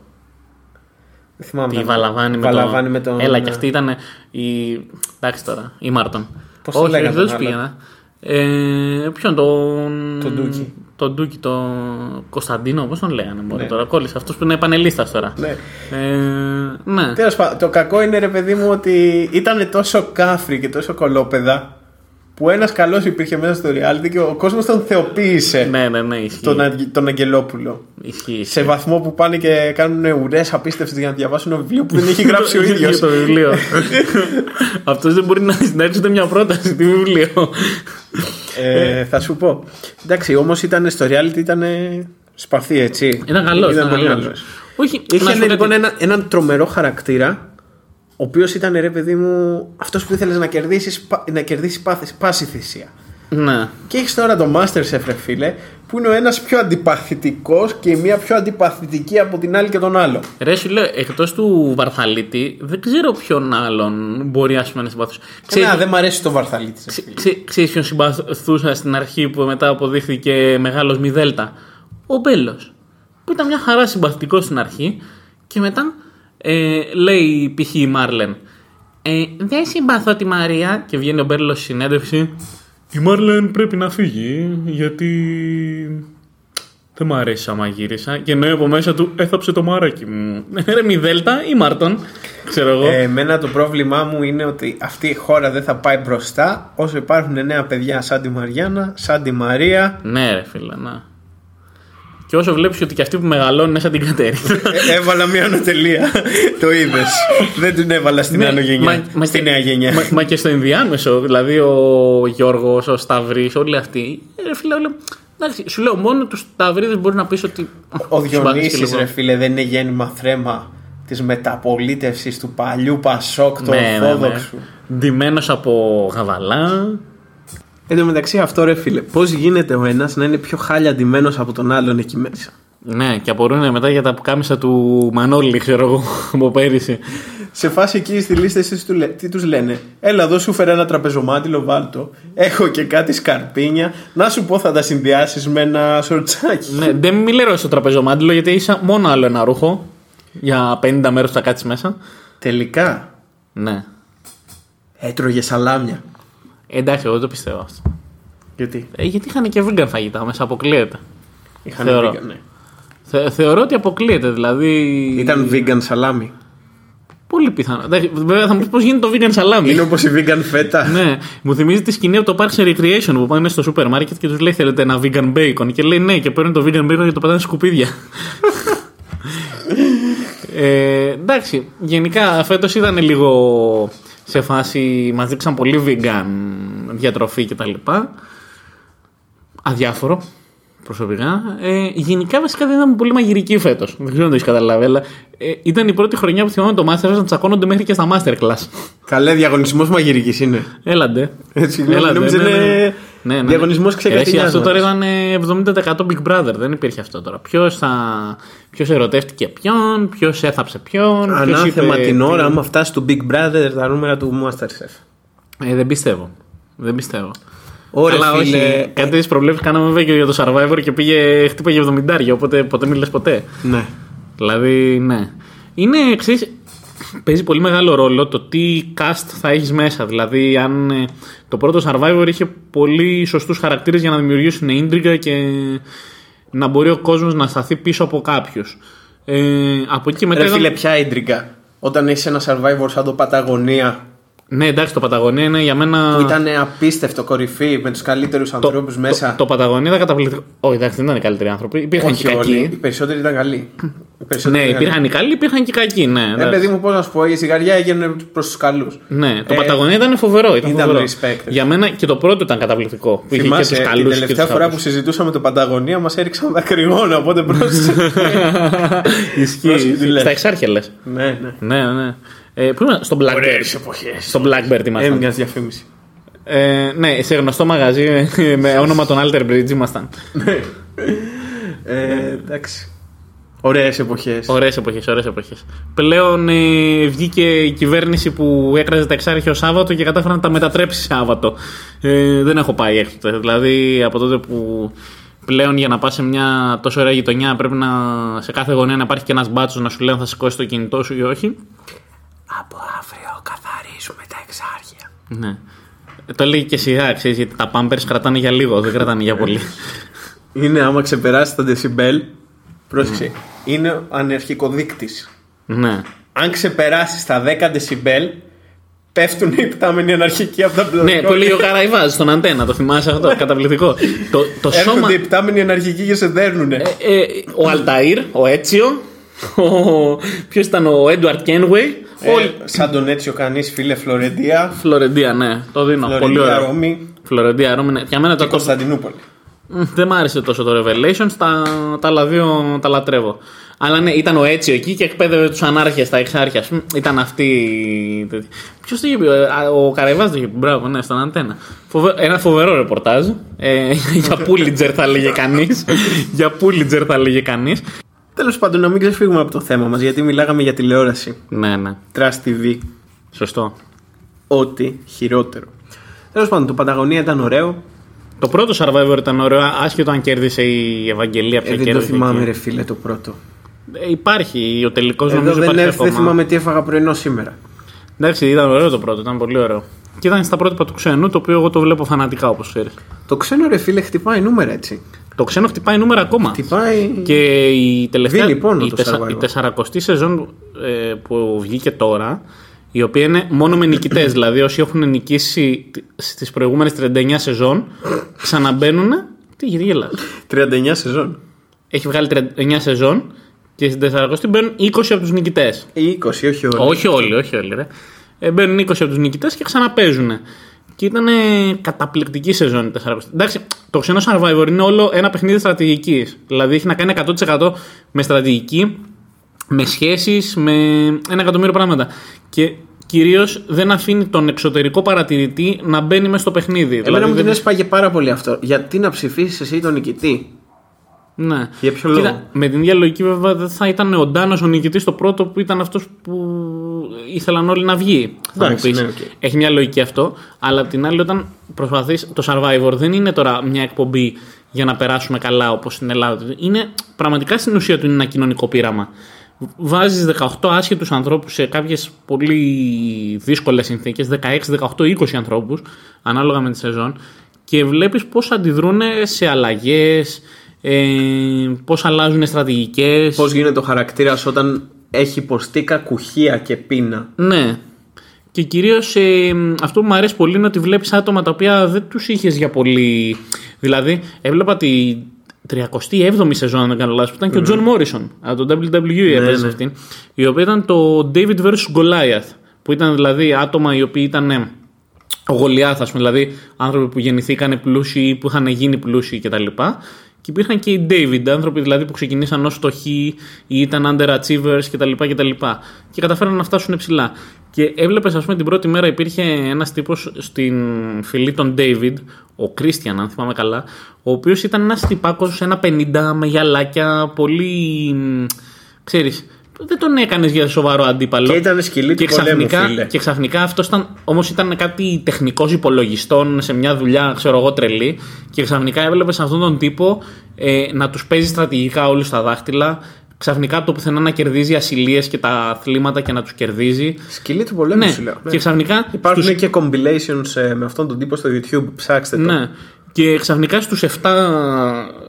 Δεν θυμάμαι. Η τα- Βαλαβάνη με, Βαλαβάνη τον... με τον... Έλα, και αυτή ήταν η. Εντάξει τώρα, η Μάρτον. Πώς το Όχι, λέγανε δεν τον του άλλο; πήγαινα. Ε, ποιον, τον. Τον Ντούκι. Τον Ντούκι, τον Κωνσταντίνο, πώς τον λέγανε. Μωρέ, Ναι. τώρα κόλλησε. Αυτό που είναι πανελίστας τώρα. Ναι. Ε, ναι. Τέλος πάντων, το κακό είναι ρε παιδί μου ότι ήταν τόσο κάφρι και τόσο κολόπεδα που ένας καλός υπήρχε μέσα στο reality και ο κόσμος τον θεοποίησε ναι, ναι, ναι, ισχύει. τον, Αγγε- τον Αγγελόπουλο. ισχύει. Σε βαθμό που πάνε και κάνουν ουρές απίστευτες για να διαβάσουν ένα βιβλίο που δεν έχει *laughs* γράψει ο Για ίδιος. το βιβλίο. *laughs* Αυτός δεν μπορεί να συνέχισε ούτε μια πρόταση τι βιβλίο. Ε, θα σου πω. Εντάξει, όμως ήταν στο reality ήταν σπαθί, έτσι. Ήταν καλός. Ήταν πολύ καλός. καλός. Όχι, Είχε να σου πω λοιπόν κάτι. ένα, έναν τρομερό χαρακτήρα, ο οποίος ήταν ρε παιδί μου αυτός που ήθελες να κερδίσεις να κερδίσεις πάθη- πάση θυσία. Ναι. Και έχεις τώρα το Masterchef, ρε φίλε, που είναι ο ένας πιο αντιπαθητικός και η μία πιο αντιπαθητική από την άλλη και τον άλλο. Ρε σου λέω, εκτός του Βαρθαλίτη, δεν ξέρω ποιον άλλον μπορεί ας πούμε, να συμπαθούσε. Ξέρεις, δεν μ' αρέσει το βαρθαλίτη. ρε φίλε. Ξέ, ξέρεις ποιον συμπαθούσα στην αρχή που μετά αποδείχθηκε μεγάλος μη δέλτα; Ο Μπέλος. Που ήταν μια χαρά συμπαθητικός στην αρχή και μετά ε, λέει π.χ. η Μάρλεν ε, δεν συμπαθώ τη Μαρία και βγαίνει ο Μπέλος στη συνέντευξη η Μάρλεν πρέπει να φύγει γιατί δεν μ' αρέσει άμα γύρισα και εννοεί από μέσα του έθαψε το μαράκι μου. *laughs* Ρε μη δέλτα ή Μάρτον, ξέρω εγώ. Ε, εμένα το πρόβλημά μου είναι ότι αυτή η χώρα δεν θα πάει μπροστά όσο υπάρχουν νέα παιδιά σαν τη Μαριάννα, σαν τη Μαρία. Ναι, ρε φίλε, να. Και όσο βλέπεις ότι και αυτοί που μεγαλώνουν είναι σαν την Κατερίνα. Ε, έβαλα μια ανωτελεία. το είδες. δεν την έβαλα στην άνω γενιά. στη νέα γενιά. Ναι, μα, μα και στο Ινδιάμεσο, δηλαδή ο Γιώργος, ο Σταυρής, όλοι αυτοί. ε, Ρε φίλε, λέω, εντάξει, σου λέω μόνο τους Σταυρίδες μπορεί να πεις ότι. Ο συμπαθείς και Διονύσης λίγο. ρε φίλε δεν είναι γέννημα θρέμα της μεταπολίτευσης του παλιού Πασόκ του Ναι, ναι, ναι. Ορθόδοξου. Ντυμένος από γαβαλά. Εν τω μεταξύ αυτό ρε φίλε, πώς γίνεται ο ένας να είναι πιο χάλια ντυμένος από τον άλλον εκεί μέσα; Ναι, και απορούν μετά για τα πουκάμισα του Μανώλη, ξέρω εγώ, από πέρυσι. Σε φάση εκεί στη λίστα εσείς του λέ- τι τους λένε; Έλα εδώ σου φέρα ένα τραπεζομάτιλο βάλτο. Έχω και κάτι σκαρπίνια. Να σου πω θα τα συνδυάσεις με ένα σορτσάκι. ναι, δεν μιλέρω στο τραπεζομάντιλο γιατί είσαι μόνο άλλο ένα ρούχο. Για 50 μέρε θα κάτσεις μέσα. Τελικά Ναι. έτρωγε σαλάμια. Εντάξει, εγώ δεν το πιστεύω αυτό. Γιατί; Ε, γιατί είχαν και vegan φαγητά μέσα, αποκλείεται. είχαν Θεωρώ. vegan, ναι. Θε, θεωρώ ότι αποκλείεται, δηλαδή. Ήταν vegan σαλάμι. Πολύ πιθανό. Εντάξει, Βέβαια θα μου πεις πώς γίνεται το vegan σαλάμι. Είναι όπως η vegan φέτα. ναι, μου θυμίζει τη σκηνή από το Parks and Recreation που πάνε στο σούπερ μάρκετ και τους λέει Θέλετε ένα vegan bacon; Και λέει ναι, και παίρνει το vegan bacon και το πετάνε σκουπίδια. *laughs* ε, εντάξει, γενικά φέτος ήταν λίγο σε φάση. Μας δείξαν πολύ vegan διατροφή κτλ. Αδιάφορο προσωπικά. Ε, γενικά βασικά δεν ήταν πολύ μαγειρική φέτος. Δεν ξέρω αν το έχεις καταλάβει, αλλά ε, ήταν η πρώτη χρονιά που θυμάμαι το Masters να τσακώνονται μέχρι και στα Masterclass. Καλέ διαγωνισμός μαγειρικής είναι. Έλαντε. Έτσι, νόμιζα είναι διαγωνισμός ξεκατηνιάσματος. Αυτό τώρα ήταν ε, 70% Big Brother. Δεν υπήρχε αυτό τώρα. Ποιος θα... ποιος ερωτεύτηκε ποιον, ποιος έθαψε ποιον. ποιος Ανάθεμα είπε την τι. ώρα, άμα φτάσει του Big Brother τα νούμερα του Masterchef. Ε, δεν πιστεύω. Δεν πιστεύω. Ωραία, Αλλά φίλε. όχι. Κάτι τέτοιε προβλέψεις κάναμε βέβαια και για το Survivor και πήγε, χτύπαγε 70 οπότε ποτέ μην λες ποτέ. Ναι. Δηλαδή, ναι. Είναι εξή. Παίζει πολύ μεγάλο ρόλο το τι cast θα έχεις μέσα. Δηλαδή, αν ε, το πρώτο Survivor είχε πολύ σωστούς χαρακτήρες για να δημιουργήσουν ίντριγκα και να μπορεί ο κόσμος να σταθεί πίσω από κάποιους. Ε, από εκεί και μετά. Ρε ήταν- φίλε, ποια ίντρικα. Όταν έχει ένα survivor σαν το Παταγωνία Ναι, εντάξει, το Παταγωνία είναι για μένα. που ήταν απίστευτο κορυφή με τους καλύτερους ανθρώπους μέσα. Το, το Παταγωνία ήταν καταπληκτικό. Όχι, εντάξει, δεν ήταν οι καλύτεροι άνθρωποι. Υπήρχαν Όχι και όλοι. Οι κακοί. περισσότεροι ήταν καλοί. Οι Ναι, περισσότεροι ήταν υπήρχαν οι καλοί, υπήρχαν και οι κακοί. Ναι, καλοί. Ε, εντάξει. παιδί μου, πώς να σου πω, η ζυγαριά έγινε προς τους καλούς. Ναι, το Ε, Παταγωνία ήταν φοβερό. Ήταν, ήταν φοβερό. respect. Για μένα και το πρώτο ήταν καταπληκτικό. Που είχε και Θυμάσαι του την καλού και τελευταία του φορά που συζητούσαμε το Παταγωνία μας έριξαν δακρυγόνα, οπότε πρόσεξε. *laughs* Ισχύει. Πρόσεχε τι λες. Στα εξάρχεια λες. ναι, ναι. Ναι, ναι. Ε, πού ήμασταν, στο Blackbird. εποχές. Στο Blackbird ήμασταν. Έμεινε διαφήμιση. Ε, ναι, σε γνωστό μαγαζί ε, με όνομα τον Alter Bridge ήμασταν. Ε, εντάξει. Ωραίες εποχές. Ωραίες εποχές, ωραίες εποχές. Πλέον ε, βγήκε η κυβέρνηση που έκραζε τα εξάρχεια Σάββατο και κατάφερε να τα μετατρέψει Σάββατο. Ε, δεν έχω πάει έκτοτε. Δηλαδή από τότε που πλέον για να πας σε μια τόσο ωραία γειτονιά πρέπει να, σε κάθε γωνία να υπάρχει και ένας μπάτσος να σου λέει αν θα σηκώσει το κινητό σου ή όχι. Από αύριο καθαρίζουμε τα εξάρχεια. Ναι. Ε, Το έλεγε και σιγά, ξέρεις, γιατί τα πάμπερ κρατάνε για λίγο, δεν κρατάνε για πολύ. Είναι άμα ξεπεράσει τα δεσιμπέλ. Πρόσεξε. Είναι ο ανερχικοδείκτης. ναι. Αν ξεπεράσεις τα 10 δεσιμπέλ, πέφτουν οι πτάμενοι αναρχικοί από τα Ναι, πλωτικά. το λέει ο Καραϊβάζ στον αντένα, το θυμάσαι αυτό, καταπληκτικό. το, το σώμα. Έρχονται οι πτάμενοι αναρχικοί και σε δέρνουνε. Ε, ε, ο Αλταήρ, ο Έτσιο. *laughs* Ποιος ήταν ο Edward Kenway; Ε, σαν τον έτσι ο κανείς φίλε Φλωρεντία. Φλωρεντία, ναι, το δίνω. Πολύ Φλωρεντία, ωραίο. Ρώμη Φλωρεντία, Ρώμη, ναι. Για μένα και το, Κωνσταντινούπολη. Μμ, Δεν μ' άρεσε τόσο το Revelations, τα, τα άλλα δύο τα λατρεύω. Αλλά ναι, ήταν ο Έτσιο εκεί και εκπαίδευε τους ανάρχες, τα εξάρχεια. Μμ, Ήταν αυτή. Ποιος το είχε πει, ε, α, ο Καραϊβάς το είχε πει, μπράβο, ναι, στον αντένα. Φοβε- Ένα φοβερό ρεπορτάζ. Ε, *laughs* για Πούλιτζερ θα λέγε κανείς. για Πούλιτζερ θα λέγε κανείς. Τέλος πάντων, να μην ξεφύγουμε από το θέμα μας γιατί μιλάγαμε για τηλεόραση. Ναι, ναι. Trust TV. Σωστό. Ό,τι χειρότερο. Τέλος πάντων, το Πανταγωνία ήταν ωραίο. Το πρώτο Survivor ήταν ωραίο, άσχετο αν κέρδισε η Ευαγγελία. Ε, ποια δεν το κέρδισε θυμάμαι, εκεί. ρε φίλε, το πρώτο. Ε, υπάρχει ο τελικός Εδώ νομίζω δεν, υπάρχει έρθει, δεν ακόμα. θυμάμαι τι έφαγα πρωινό σήμερα. Εντάξει, ήταν ωραίο το πρώτο, ήταν πολύ ωραίο. Και ήταν στα πρότυπα του ξένου, το οποίο εγώ το βλέπω φανατικά όπως ξέρεις. Το ξένο ρε φίλε χτυπάει νούμερα έτσι. Το ξένο χτυπάει νούμερα ακόμα. Χτυπάει. Και η τελευταία. Δίνει πόνο η, το τεσα- Survivor. η τεσσαρακοστή σεζόν ε, που βγήκε τώρα, η οποία είναι μόνο με νικητές. δηλαδή, όσοι έχουν νικήσει στις προηγούμενες 39 σεζόν, ξαναμπαίνουν. Τι γιατί γελάς; 39 σεζόν. Έχει βγάλει 39 σεζόν και στην 40 μπαίνουν 20 από τους νικητές. Ή 20, όχι όλοι. Όχι όλοι, όχι όλοι. Ρε. Ε, μπαίνουν 20 από τους νικητές και ξαναπέζουν. Και ήταν καταπληκτική σεζόν η 40. Εντάξει, το ξένο survivor είναι όλο ένα παιχνίδι στρατηγικής. Δηλαδή έχει να κάνει 100% με στρατηγική, με σχέσεις, με ένα εκατομμύριο πράγματα. Και κυρίως δεν αφήνει τον εξωτερικό παρατηρητή να μπαίνει μέσα στο παιχνίδι. Εμένα δηλαδή, μου την δεν- έσπαγε πάρα πολύ αυτό. Γιατί να ψηφίσεις εσύ τον νικητή; Ναι. Για ποιο Κοίτα, λόγο; με την ίδια λογική, βέβαια, δεν θα ήταν ο Ντάνος ο νικητής στο πρώτο που ήταν αυτός που ήθελαν όλοι να βγει. Θα Εντάξει, μου πεις. ναι, οκ. Έχει μια λογική αυτό. Αλλά απ' την άλλη, όταν προσπαθείς. Το survivor δεν είναι τώρα μια εκπομπή για να περάσουμε καλά όπως στην Ελλάδα. Είναι πραγματικά στην ουσία του είναι ένα κοινωνικό πείραμα. Βάζεις 18 άσχετους ανθρώπους σε κάποιες πολύ δύσκολες συνθήκες, 16, 18, 20 ανθρώπους, ανάλογα με τη σεζόν, και βλέπεις πώς αντιδρούν σε αλλαγές, ε, πώς αλλάζουν στρατηγικές. Πώς γίνεται ο χαρακτήρας όταν έχει υποστεί κακουχία και πείνα. Ναι. Και κυρίως αυτό που μου αρέσει πολύ είναι ότι βλέπεις άτομα τα οποία δεν τους είχες για πολύ. Δηλαδή, έβλεπα τη 37η σεζόν, αν δεν κάνω λάθος, που ήταν και ο Τζον Μόρισον από το WWE έπαιζε ναι. αυτήν. Η οποία ήταν το David vs. Goliath. Που ήταν δηλαδή άτομα οι οποίοι ήταν ε, ο Γολιάθ, ας πούμε, δηλαδή άνθρωποι που γεννηθήκανε πλούσιοι ή που είχαν γίνει πλούσιοι κτλ. Και υπήρχαν και οι David, άνθρωποι δηλαδή που ξεκινήσαν ως φτωχοί ή ήταν underachievers κτλ. κτλ. Και καταφέραν να φτάσουν ψηλά. Και έβλεπες, ας πούμε, την πρώτη μέρα υπήρχε ένας τύπος στην φυλή των David, ο Christian, αν θυμάμαι καλά, ο οποίος ήταν ένας τυπάκος, ένα 50 με γυαλάκια, πολύ. ξέρεις, δεν τον έκανες για σοβαρό αντίπαλο. Και ήταν σκυλή του και πολέμου, ξαφνικά, φίλε. και ξαφνικά αυτός ήταν, όμως ήταν κάτι τεχνικός υπολογιστών σε μια δουλειά, ξέρω εγώ, τρελή. Και ξαφνικά έβλεπες αυτόν τον τύπο ε, να τους παίζει στρατηγικά όλους στα δάχτυλα. Ξαφνικά από το πουθενά να κερδίζει ασυλίες και τα αθλήματα και να τους κερδίζει. Σκυλή του πολέμου Ναι, σου λέω. Ναι. και ξαφνικά. Υπάρχουν στους- και compilations ε, με αυτόν τον τύπο στο YouTube. Ψάξτε το. Ναι. Και ξαφνικά στους 7,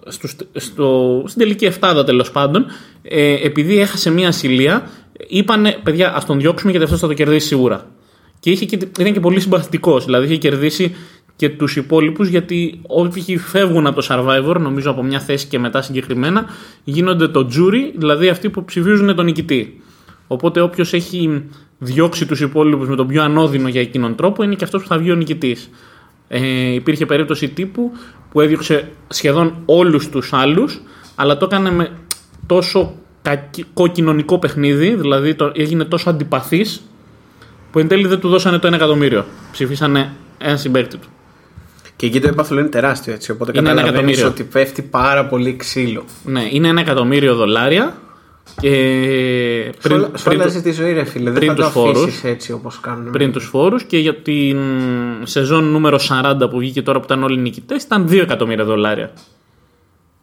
στους, στο, στην τελική εφτάδα τέλος πάντων, ε, επειδή έχασε μία ασυλία, είπανε παιδιά, ας τον διώξουμε γιατί αυτός θα το κερδίσει σίγουρα. Και, είχε και ήταν και πολύ συμπαθητικός. Δηλαδή είχε κερδίσει και τους υπόλοιπους γιατί όποιοι φεύγουν από το survivor, νομίζω από μια θέση και μετά συγκεκριμένα, γίνονται το jury, δηλαδή αυτοί που ψηφίζουν τον νικητή. Οπότε όποιος έχει διώξει τους υπόλοιπους με τον πιο ανώδυνο για εκείνον τρόπο είναι και αυτός που θα βγει ο νικητής. Ε, υπήρχε περίπτωση τύπου που έδιωξε σχεδόν όλους τους άλλους αλλά το έκανε με τόσο κακό κοινωνικό παιχνίδι δηλαδή το, έγινε τόσο αντιπαθής που εν τέλει δεν του δώσανε το 1 εκατομμύριο ψηφίσανε ένα συμπέκτη του Και εκεί το έπαθλο είναι τεράστιο έτσι. Οπότε Είναι ένα καταλαβαίνεις εκατομμύριο. ότι πέφτει πάρα πολύ ξύλο. ναι, είναι ένα εκατομμύριο δολάρια και Πριν, πριν, σου πριν, άλλαζε τη ζωή, ρε φίλε. Δεν πριν θα το τους φόρους. αφήσει έτσι όπως κάνουν. πριν τους φόρους και για την σεζόν νούμερο 40 που βγήκε τώρα που ήταν όλοι νικητές ήταν 2 εκατομμύρια δολάρια.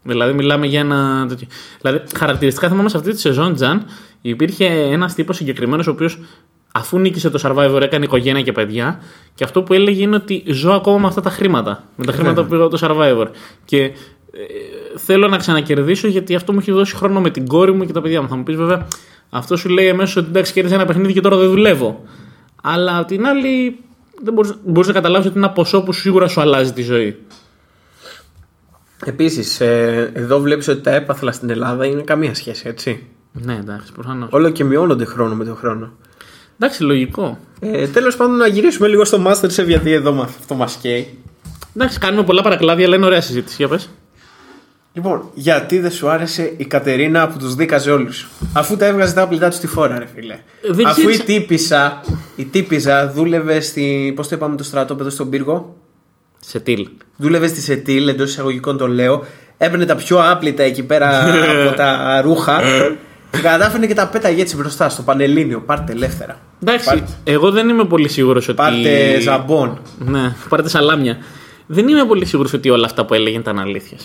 Δηλαδή μιλάμε για ένα τέτοιο. Δηλαδή χαρακτηριστικά θυμάμαι σε αυτή τη σεζόν Τζαν υπήρχε ένας τύπος συγκεκριμένος ο οποίος αφού νίκησε το Survivor έκανε οικογένεια και παιδιά και αυτό που έλεγε είναι ότι ζω ακόμα με αυτά τα χρήματα. Με τα χρήματα που πήγα από το Survivor. Και ε, θέλω να ξανακερδίσω γιατί αυτό μου έχει δώσει χρόνο με την κόρη μου και τα παιδιά μου. Θα μου πεις βέβαια, αυτό σου λέει αμέσως ότι εντάξει, κέρδισε ένα παιχνίδι και τώρα δεν δουλεύω. Αλλά απ' την άλλη, δεν μπορείς, μπορείς να καταλάβεις ότι είναι ένα ποσό που σίγουρα σου αλλάζει τη ζωή. Επίσης, ε, εδώ βλέπεις ότι τα έπαθλα στην Ελλάδα είναι καμία σχέση, έτσι. Ναι, εντάξει, προφανώς. Όλο και μειώνονται χρόνο με τον χρόνο. Εντάξει, λογικό. Ε, Τέλος πάντων, να γυρίσουμε λίγο στο Masterchef γιατί εδώ μα- αυτό μας καίει. Εντάξει, κάνουμε πολλά παρακλάδια, αλλά είναι ωραία συζήτηση. Για πες. Λοιπόν, γιατί δεν σου άρεσε η Κατερίνα που τους δίκαζε όλους; Αφού τα έβγαζε τα άπλητά τους στη φόρα, ρε φίλε. Δεν Αφού η ξέρεις- τύπησα, η τύπηζα δούλευε στη. Πώς το είπαμε το στρατόπεδο στον πύργο; Σε τίλ. Δούλευε στη Σετήλ, εντός εισαγωγικών το λέω. Έπαιρνε τα πιο άπλυτα εκεί πέρα *laughs* από τα ρούχα. Και κατάφερε και τα πέταγε έτσι μπροστά στο Πανελλήνιο. Πάρτε ελεύθερα. Εντάξει, Πάρτε, εγώ δεν είμαι πολύ σίγουρος ότι. πάρτε ζαμπόν. Ναι, πάρτε σαλάμια. Δεν είμαι πολύ σίγουρος ότι όλα αυτά που έλεγε ήταν αλήθεια.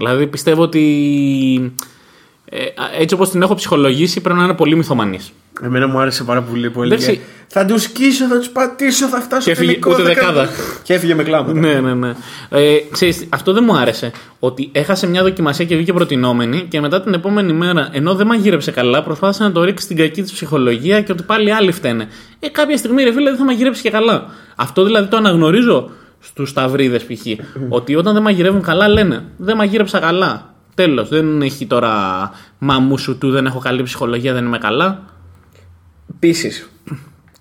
Δηλαδή πιστεύω ότι. ε, έτσι όπως την έχω ψυχολογήσει πρέπει να είναι πολύ μυθομανής. Εμένα μου άρεσε πάρα πολύ που έλεγε Εντάξει. Θα τους σκίσω, θα τους πατήσω, θα φτάσω Και έφυγε τελικό, ούτε θα κάνω-» δεκάδα. Και έφυγε με κλάματα. ναι, ναι, ναι. Ε, ξέρεις, αυτό δεν μου άρεσε. Ότι έχασε μια δοκιμασία και βγήκε προτινόμενη και μετά την επόμενη μέρα, ενώ δεν μαγείρεψε καλά, προσπάθησε να το ρίξει στην κακή της ψυχολογία και ότι πάλι άλλοι φταίνε. Ε, κάποια στιγμή, ρε φίλε, δεν θα μαγειρέψει και καλά. Αυτό δηλαδή το αναγνωρίζω στους σταυρίδες π.χ. ότι όταν δεν μαγειρεύουν καλά λένε Δεν μαγείρεψα καλά. Τέλος. Δεν έχει τώρα μαμού σου του, δεν έχω καλή ψυχολογία, δεν είμαι καλά. Επίσης,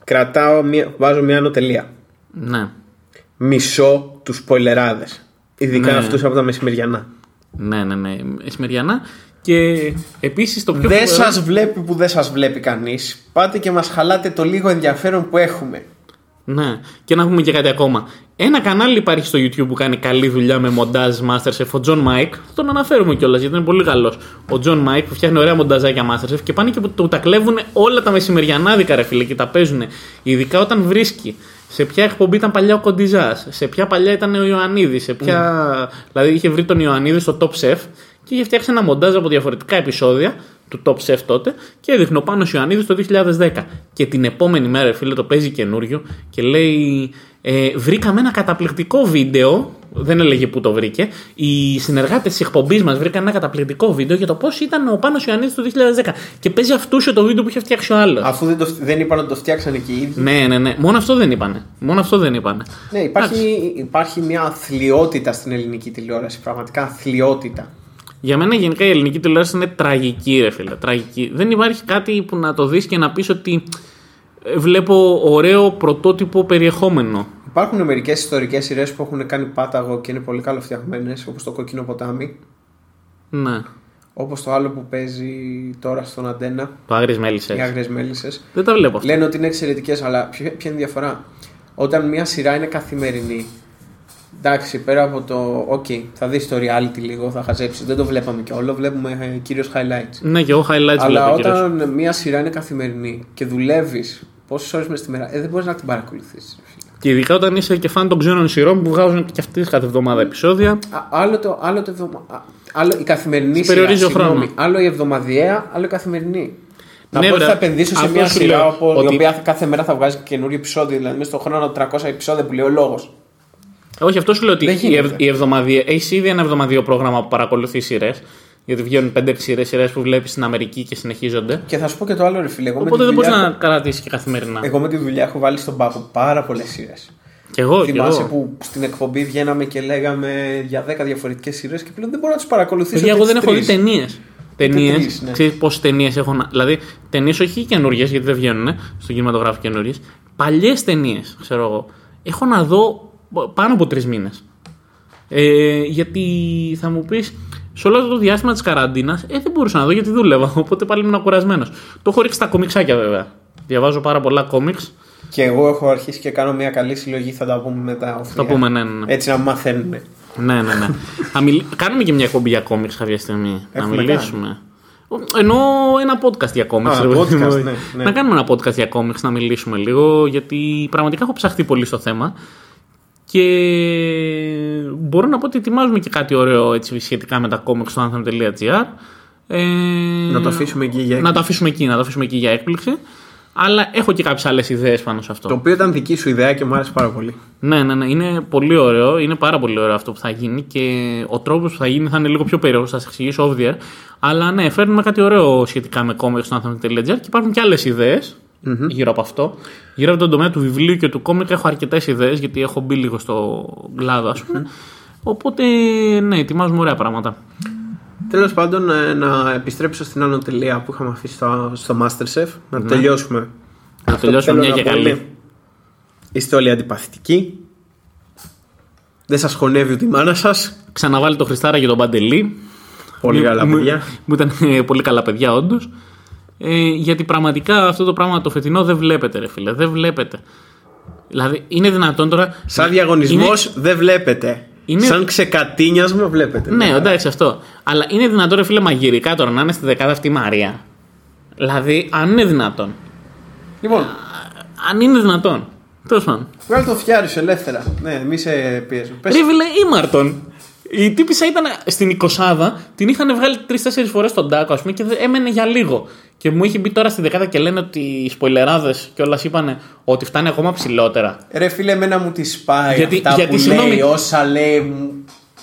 κρατάω, μία, βάζω μια ανωτελεία. Ναι. Μισό τους σποιλεράδε. Ειδικά Ναι. αυτούς από τα μεσημεριανά. Ναι, ναι, ναι. Εσημεριανά. Και επίσης το πιο Δεν φοβερό- σας βλέπει που δεν σας βλέπει κανείς. Πάτε και μας χαλάτε το λίγο ενδιαφέρον που έχουμε. Ναι, και να πούμε και κάτι ακόμα. Ένα κανάλι υπάρχει στο YouTube που κάνει καλή δουλειά με μοντάζ Masterchef, ο John Mike. Θα τον αναφέρουμε κιόλας γιατί είναι πολύ καλός. Ο John Mike που φτιάχνει ωραία μονταζάκια Masterchef και πάνε και που τα κλέβουν όλα τα μεσημεριανάδικα, ρε φίλε, και τα παίζουν. Ειδικά όταν βρίσκει σε ποια εκπομπή ήταν παλιά ο Κοντιζάς, σε ποια παλιά ήταν ο Ιωαννίδης, σε ποια. Δηλαδή είχε βρει τον Ιωαννίδη στο Top Chef και είχε φτιάξει ένα μοντάζ από διαφορετικά επεισόδια του Top Chef τότε και έδειχνε ο Πάνος Ιωαννίδης το 2010. Και την επόμενη μέρα, ρε φίλε, το παίζει καινούριο και λέει ε, βρήκαμε ένα καταπληκτικό βίντεο, δεν έλεγε πού το βρήκε, οι συνεργάτες της εκπομπής μας βρήκαν ένα καταπληκτικό βίντεο για το πώς ήταν ο Πάνος Ιωαννίδης το 2010 και παίζει αυτούσιο το βίντεο που είχε φτιάξει ο άλλος. Αφού δεν, το, δεν είπαν ότι το φτιάξανε και οι ίδιοι. Ναι, ναι, ναι. Μόνο αυτό δεν είπανε. Μόνο αυτό δεν είπανε. Ναι, υπάρχει, υπάρχει μια αθλειότητα στην ελληνική τηλεόραση. Πραγματικά αθλειότητα. Για μένα γενικά η ελληνική τηλεόραση είναι τραγική, ρε φίλε. Τραγική. Δεν υπάρχει κάτι που να το δεις και να πεις ότι ε, βλέπω ωραίο πρωτότυπο περιεχόμενο. Υπάρχουν μερικές ιστορικές σειρές που έχουν κάνει πάταγο και είναι πολύ καλοφτιαγμένες, όπως το Κόκκινο Ποτάμι. Ναι. Όπως το άλλο που παίζει τώρα στον Αντένα, Το άγριες οι μέλισσες. Άγριες Μέλισσες. Δεν τα βλέπω αυτά. Λένε ότι είναι εξαιρετικές, αλλά ποια ποια είναι η διαφορά; Όταν μια σειρά είναι καθημερινή, εντάξει, πέρα από το. Οκ, θα δεις το reality λίγο, θα χαζέψεις. Δεν το βλέπαμε και όλο, βλέπουμε ε, κυρίως highlights. Ναι, και εγώ highlights Αλλά βλέπω κυρίως. όταν μια σειρά είναι καθημερινή και δουλεύεις πόσες ώρες μέσα στη μέρα, ε, δεν μπορείς να την παρακολουθήσει. Και ειδικά όταν είσαι και φαν των ξένων σειρών που βγάζουν και αυτές κάθε εβδομάδα επεισόδια. Άλλο, το, άλλο, το εβδομα... α, άλλο η καθημερινή Σε σειρά. περιορίζει ο συγγνώμη. χρόνος. Άλλο η εβδομαδιαία, άλλο η καθημερινή. Να Ναι, πω ότι βρε. θα επενδύσω σε Αυτό μια σου σειρά λέω, όπου, ότι- η οποία κάθε μέρα θα βγάζει καινούριο επεισόδιο. Δηλαδή μέσα στον χρόνο 300 επεισόδια που λέει ο λόγος. Όχι, αυτό σου λέω ότι Δεν η, γίνεται. ευ, η εβδομαδία. Έχεις ήδη ένα εβδομαδιαίο πρόγραμμα που παρακολουθεί σειρές. Γιατί βγαίνουν 5-6 σειρές σειρές που βλέπεις στην Αμερική και συνεχίζονται. Και θα σου πω και το άλλο, ρε φίλε. Εγώ, με Οπότε τη δεν μπορείς δουλειά, να κρατήσεις και καθημερινά. εγώ με τη δουλειά έχω βάλει στον πάγο πάρα πολλές σειρές. Κι εγώ, κι Θυμάσαι εγώ. που στην εκπομπή βγαίναμε και λέγαμε για 10 διαφορετικές σειρές και πλέον δεν μπορώ να τις παρακολουθήσω. Παιδιά, εγώ και δεν τις έχω δει τρεις. ταινίες. Ταινίες. τρεις, ναι. Ξέρεις πόσες ταινίες έχω να. Δηλαδή, ταινίες όχι καινούριε, γιατί δεν βγαίνουν ε, στον κινηματογράφο καινούριε. Παλιές ταινίες, ξέρω εγώ. Έχω να δω πάνω από τρεις μήνες. Ε, γιατί θα μου πεις, σε όλο αυτό το διάστημα της καραντίνας, ε, δεν μπορούσα να δω γιατί δούλευα. *laughs* Οπότε πάλι ήμουν κουρασμένος. Το έχω ρίξει στα κομιξάκια βέβαια. Διαβάζω πάρα πολλά κόμιξ. Και εγώ έχω αρχίσει και κάνω μια καλή συλλογή, θα τα πούμε μετά. Θα πούμε, ναι, ναι. ναι. Έτσι να μαθαίνουν. Ναι, ναι, ναι. *laughs* Θα μιλ... Κάνουμε και μια εκπομπή για κόμιξ κάποια στιγμή. Έχουμε να μιλήσουμε. Ενώ ένα podcast για κόμιξ. Α, ρε παιδί podcast, μου. ναι, ναι. Να κάνουμε ένα podcast για κόμιξ, να μιλήσουμε λίγο, γιατί πραγματικά έχω ψαχτεί πολύ στο θέμα. Και μπορώ να πω ότι ετοιμάζουμε και κάτι ωραίο έτσι, σχετικά με τα κόμιξ στο anthem.gr. Ε, Να το αφήσουμε εκεί για να το αφήσουμε εκεί, να το αφήσουμε εκεί για έκπληξη. Αλλά έχω και κάποιες άλλες ιδέες πάνω σε αυτό. Το οποίο ήταν δική σου ιδέα και μου άρεσε πάρα πολύ. Ναι, ναι, ναι. Είναι πολύ ωραίο. Είναι πάρα πολύ ωραίο αυτό που θα γίνει και ο τρόπος που θα γίνει θα είναι λίγο πιο περίεργο. Θα σας εξηγήσω off the air. Αλλά ναι, φέρνουμε κάτι ωραίο σχετικά με κόμικ στο Anthem.gr και υπάρχουν και άλλες γύρω από αυτό. Γύρω από τον τομέα του βιβλίου και του κόμικ έχω αρκετές ιδέες γιατί έχω μπει λίγο στο κλάδο, ας πούμε. Οπότε, ναι, ετοιμάζουμε ωραία πράγματα. Τέλος πάντων, ε, να επιστρέψω στην άνω τελεία που είχαμε αφήσει στο, στο Masterchef. Να τελειώσουμε. Ναι. Να Αυτό τελειώσουμε που μια θέλω και να πω καλή. είναι, Είστε όλοι αντιπαθητικοί. Δεν σας χωνεύει ούτε η μάνα σας. Ξαναβάλει το Χριστάρα και τον Παντελή. Πολύ Μου- καλά μου- παιδιά. Μου ήταν ε, πολύ καλά παιδιά, όντως. Ε, γιατί πραγματικά αυτό το πράγμα το φετινό δεν βλέπετε, ρε φίλε. Δεν βλέπετε. Δηλαδή, είναι δυνατόν τώρα. Σαν διαγωνισμός Είναι- δεν βλέπετε. Είναι- Σαν ξεκατίνιασμα βλέπετε. Ναι, εντάξει αυτό. Αλλά είναι δυνατόν, ρε φίλε, μαγειρικά τώρα να είναι στη δεκάδα αυτή η Μαρία. Δηλαδή, αν είναι δυνατόν. Λοιπόν, Αν είναι δυνατόν. Τέλος πάντων. βγάλει το φτιάρι σου ελεύθερα. Ναι, μη σε πιέζω. Πες. Ρε φίλε, η Μάρτον. Η τύπησα ήταν στην 20 την είχαν βγάλει τρει-τέσσερι φορές στον τάκο, ας πούμε, και δεν- έμενε για λίγο. Και μου είχε μπει τώρα στη δεκάδα και λένε ότι οι σποιλεράδες κιόλα είπαν ότι φτάνει ακόμα ψηλότερα. Ρε φίλε, εμένα μου τη σπάει Γιατί- αυτά γιατί, που συγγνώμη. λέει, όσα λέει μου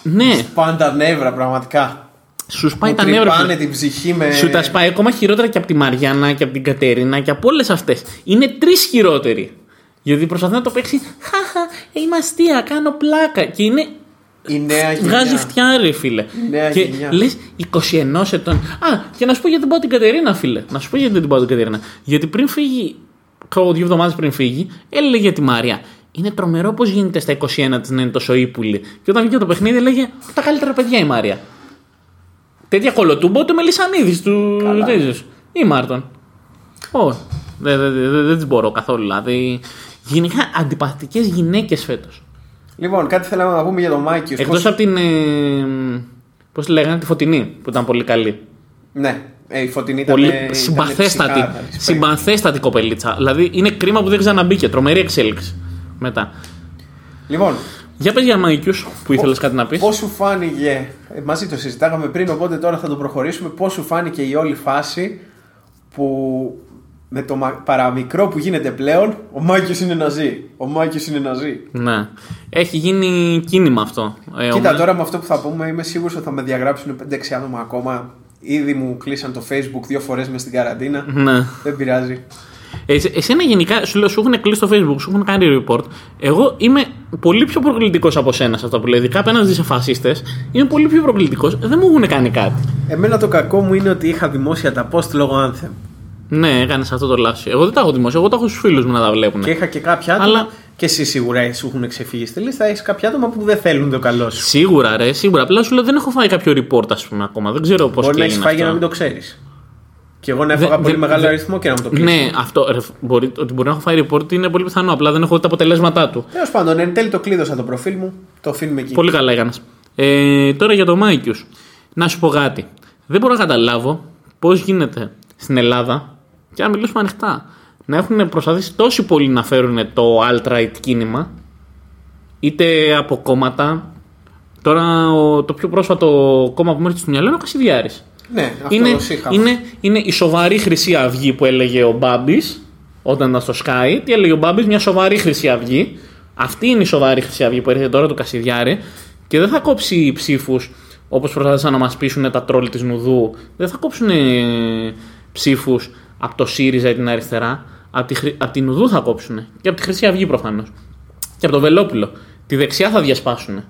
Ναι, σπάνε τα νεύρα πραγματικά. σου σπάει Μου τα νεύρα. τρυπάνε φίλε. την ψυχή με... Σου τα σπάει ακόμα χειρότερα και από τη Μαριάννα και από την Κατερίνα και από όλες αυτές. Είναι τρεις χειρότεροι. Γιατί προσπαθεί να το παίξει. Χαχα, είμαι αστεία, κάνω πλάκα. Και είναι Η νέα γενιά. Βγάζει φτιάρι, φίλε. νέα και γενιά. λες 21 ετών. Α, και να σου πω γιατί δεν πάω την Κατερίνα, φίλε. Να σου πω γιατί δεν την πάω την Κατερίνα. Γιατί πριν φύγει, κάω δύο εβδομάδες πριν φύγει, έλεγε για τη Μάρια. Είναι τρομερό πώς γίνεται στα 21 της να είναι τόσο ύπουλη. Και όταν βγήκε το παιχνίδι, έλεγε Τα καλύτερα παιδιά η Μάρια. Τέτοια κολοτούμπο το Μελισανίδης του τέτοιου. Ή Μάρτον. Όχι. Δεν δε, δε, δεν τι μπορώ καθόλου. Δηλαδή. Γενικά αντιπαθητικές γυναίκες φέτος. Λοιπόν, κάτι θέλαμε να πούμε για τον Μάικιους. Εκτός από την. Ε, Πώς τη λέγανε, τη Φωτεινή που ήταν πολύ καλή. Ναι, ε, η Φωτεινή ήταν. Πολύ ήταν συμπαθέστατη. ξεκάθαρη. Συμπαθέστατη κοπελίτσα. Δηλαδή είναι κρίμα που δεν ξαναμπήκε. Τρομερή εξέλιξη. Μετά. Λοιπόν, Για πες για Μάικιους που ήθελες κάτι να πεις. Πώς σου φάνηκε, ε, μαζί το συζητάγαμε πριν, οπότε τώρα θα το προχωρήσουμε. Πώς σου φάνηκε η όλη φάση που με το μα- παραμικρό που γίνεται πλέον, ο Μάκης είναι ναζί. Ο Μάκης είναι ναζί. Ναι. Έχει γίνει κίνημα αυτό. Ε, Κοίτα, ο- τώρα με αυτό που θα πούμε, είμαι σίγουρος ότι θα με διαγράψουν 5-6 άτομα ακόμα. Ήδη μου κλείσαν το Facebook δύο φορές μες στην καραντίνα. Ναι. Δεν πειράζει. Ε, σε- εσένα γενικά σου, λέω, σου έχουν κλείσει στο Facebook, σου έχουν κάνει report. Εγώ είμαι πολύ πιο προκλητικός από σένα σε αυτό που λέει. Ειδικά απέναντι σε φασίστες, είμαι πολύ πιο προκλητικός. Δεν μου έχουν κάνει κάτι. Εμένα το κακό μου είναι ότι είχα δημόσια τα post λόγω Anthem. Ναι, έκανες αυτό το λάθος. Εγώ δεν τα έχω δημόσια. Εγώ τα έχω στους φίλους μου να τα βλέπουν. Και είχα και κάποια άτομα. Αλλά- Και εσύ σίγουρα σου έχουν ξεφύγει στη λίστα. Έχεις κάποια άτομα που δεν θέλουν το καλό σου. Σίγουρα, ρε, σίγουρα. Απλά σου λέω δεν έχω φάει κάποιο report, ας πούμε, ακόμα. Δεν ξέρω πώς Μπορεί και να έχεις είναι φάει για να αυτό. μην το ξέρεις. Και εγώ να έφαγα Δεν- πολύ δεν- μεγάλο δεν- αριθμό και να μου το κλείσει. Ναι, αυτό. Ρε, μπορεί, ότι μπορεί να έχω φάει report είναι πολύ πιθανό. Απλά δεν έχω δει τα αποτελέσματά του. Τέλος πάντων, εν τέλει το κλείδωσα το προφίλ μου. Το αφήνουμε εκεί. Πολύ καλά έκανες. Ε, τώρα για το Μάικιους. Να σου πω κάτι. Δεν μπορώ να καταλάβω πώς γίνεται στην Ελλάδα, και αν μιλήσουμε ανοιχτά, να έχουν προσπαθήσει τόσοι πολλοί να φέρουν το alt-right κίνημα, είτε από κόμματα. Τώρα ο- το πιο πρόσφατο κόμμα που μου έρχεται στο μυαλό είναι ο Κασιδιάρης. Ναι, αυτό Είναι, είχαμε. είναι, είναι η σοβαρή Χρυσή Αυγή που έλεγε ο Μπάμπης όταν ήταν στο Sky. Τι έλεγε ο Μπάμπης, μια σοβαρή Χρυσή Αυγή. Αυτή είναι η σοβαρή Χρυσή Αυγή που έρχεται τώρα το Κασιδιάρη και δεν θα κόψει ψήφους όπως προσπάθησαν να μας πείσουν τα τρόλ της Νουδού. Δεν θα κόψουν ψήφους από το ΣΥΡΙΖΑ ή την αριστερά. Από τη, Χρυ- από την Νουδού θα κόψουν. Και από τη Χρυσή Αυγή προφανώς. Και από το Βελόπουλο. Τη δεξιά θα διασπάσουν.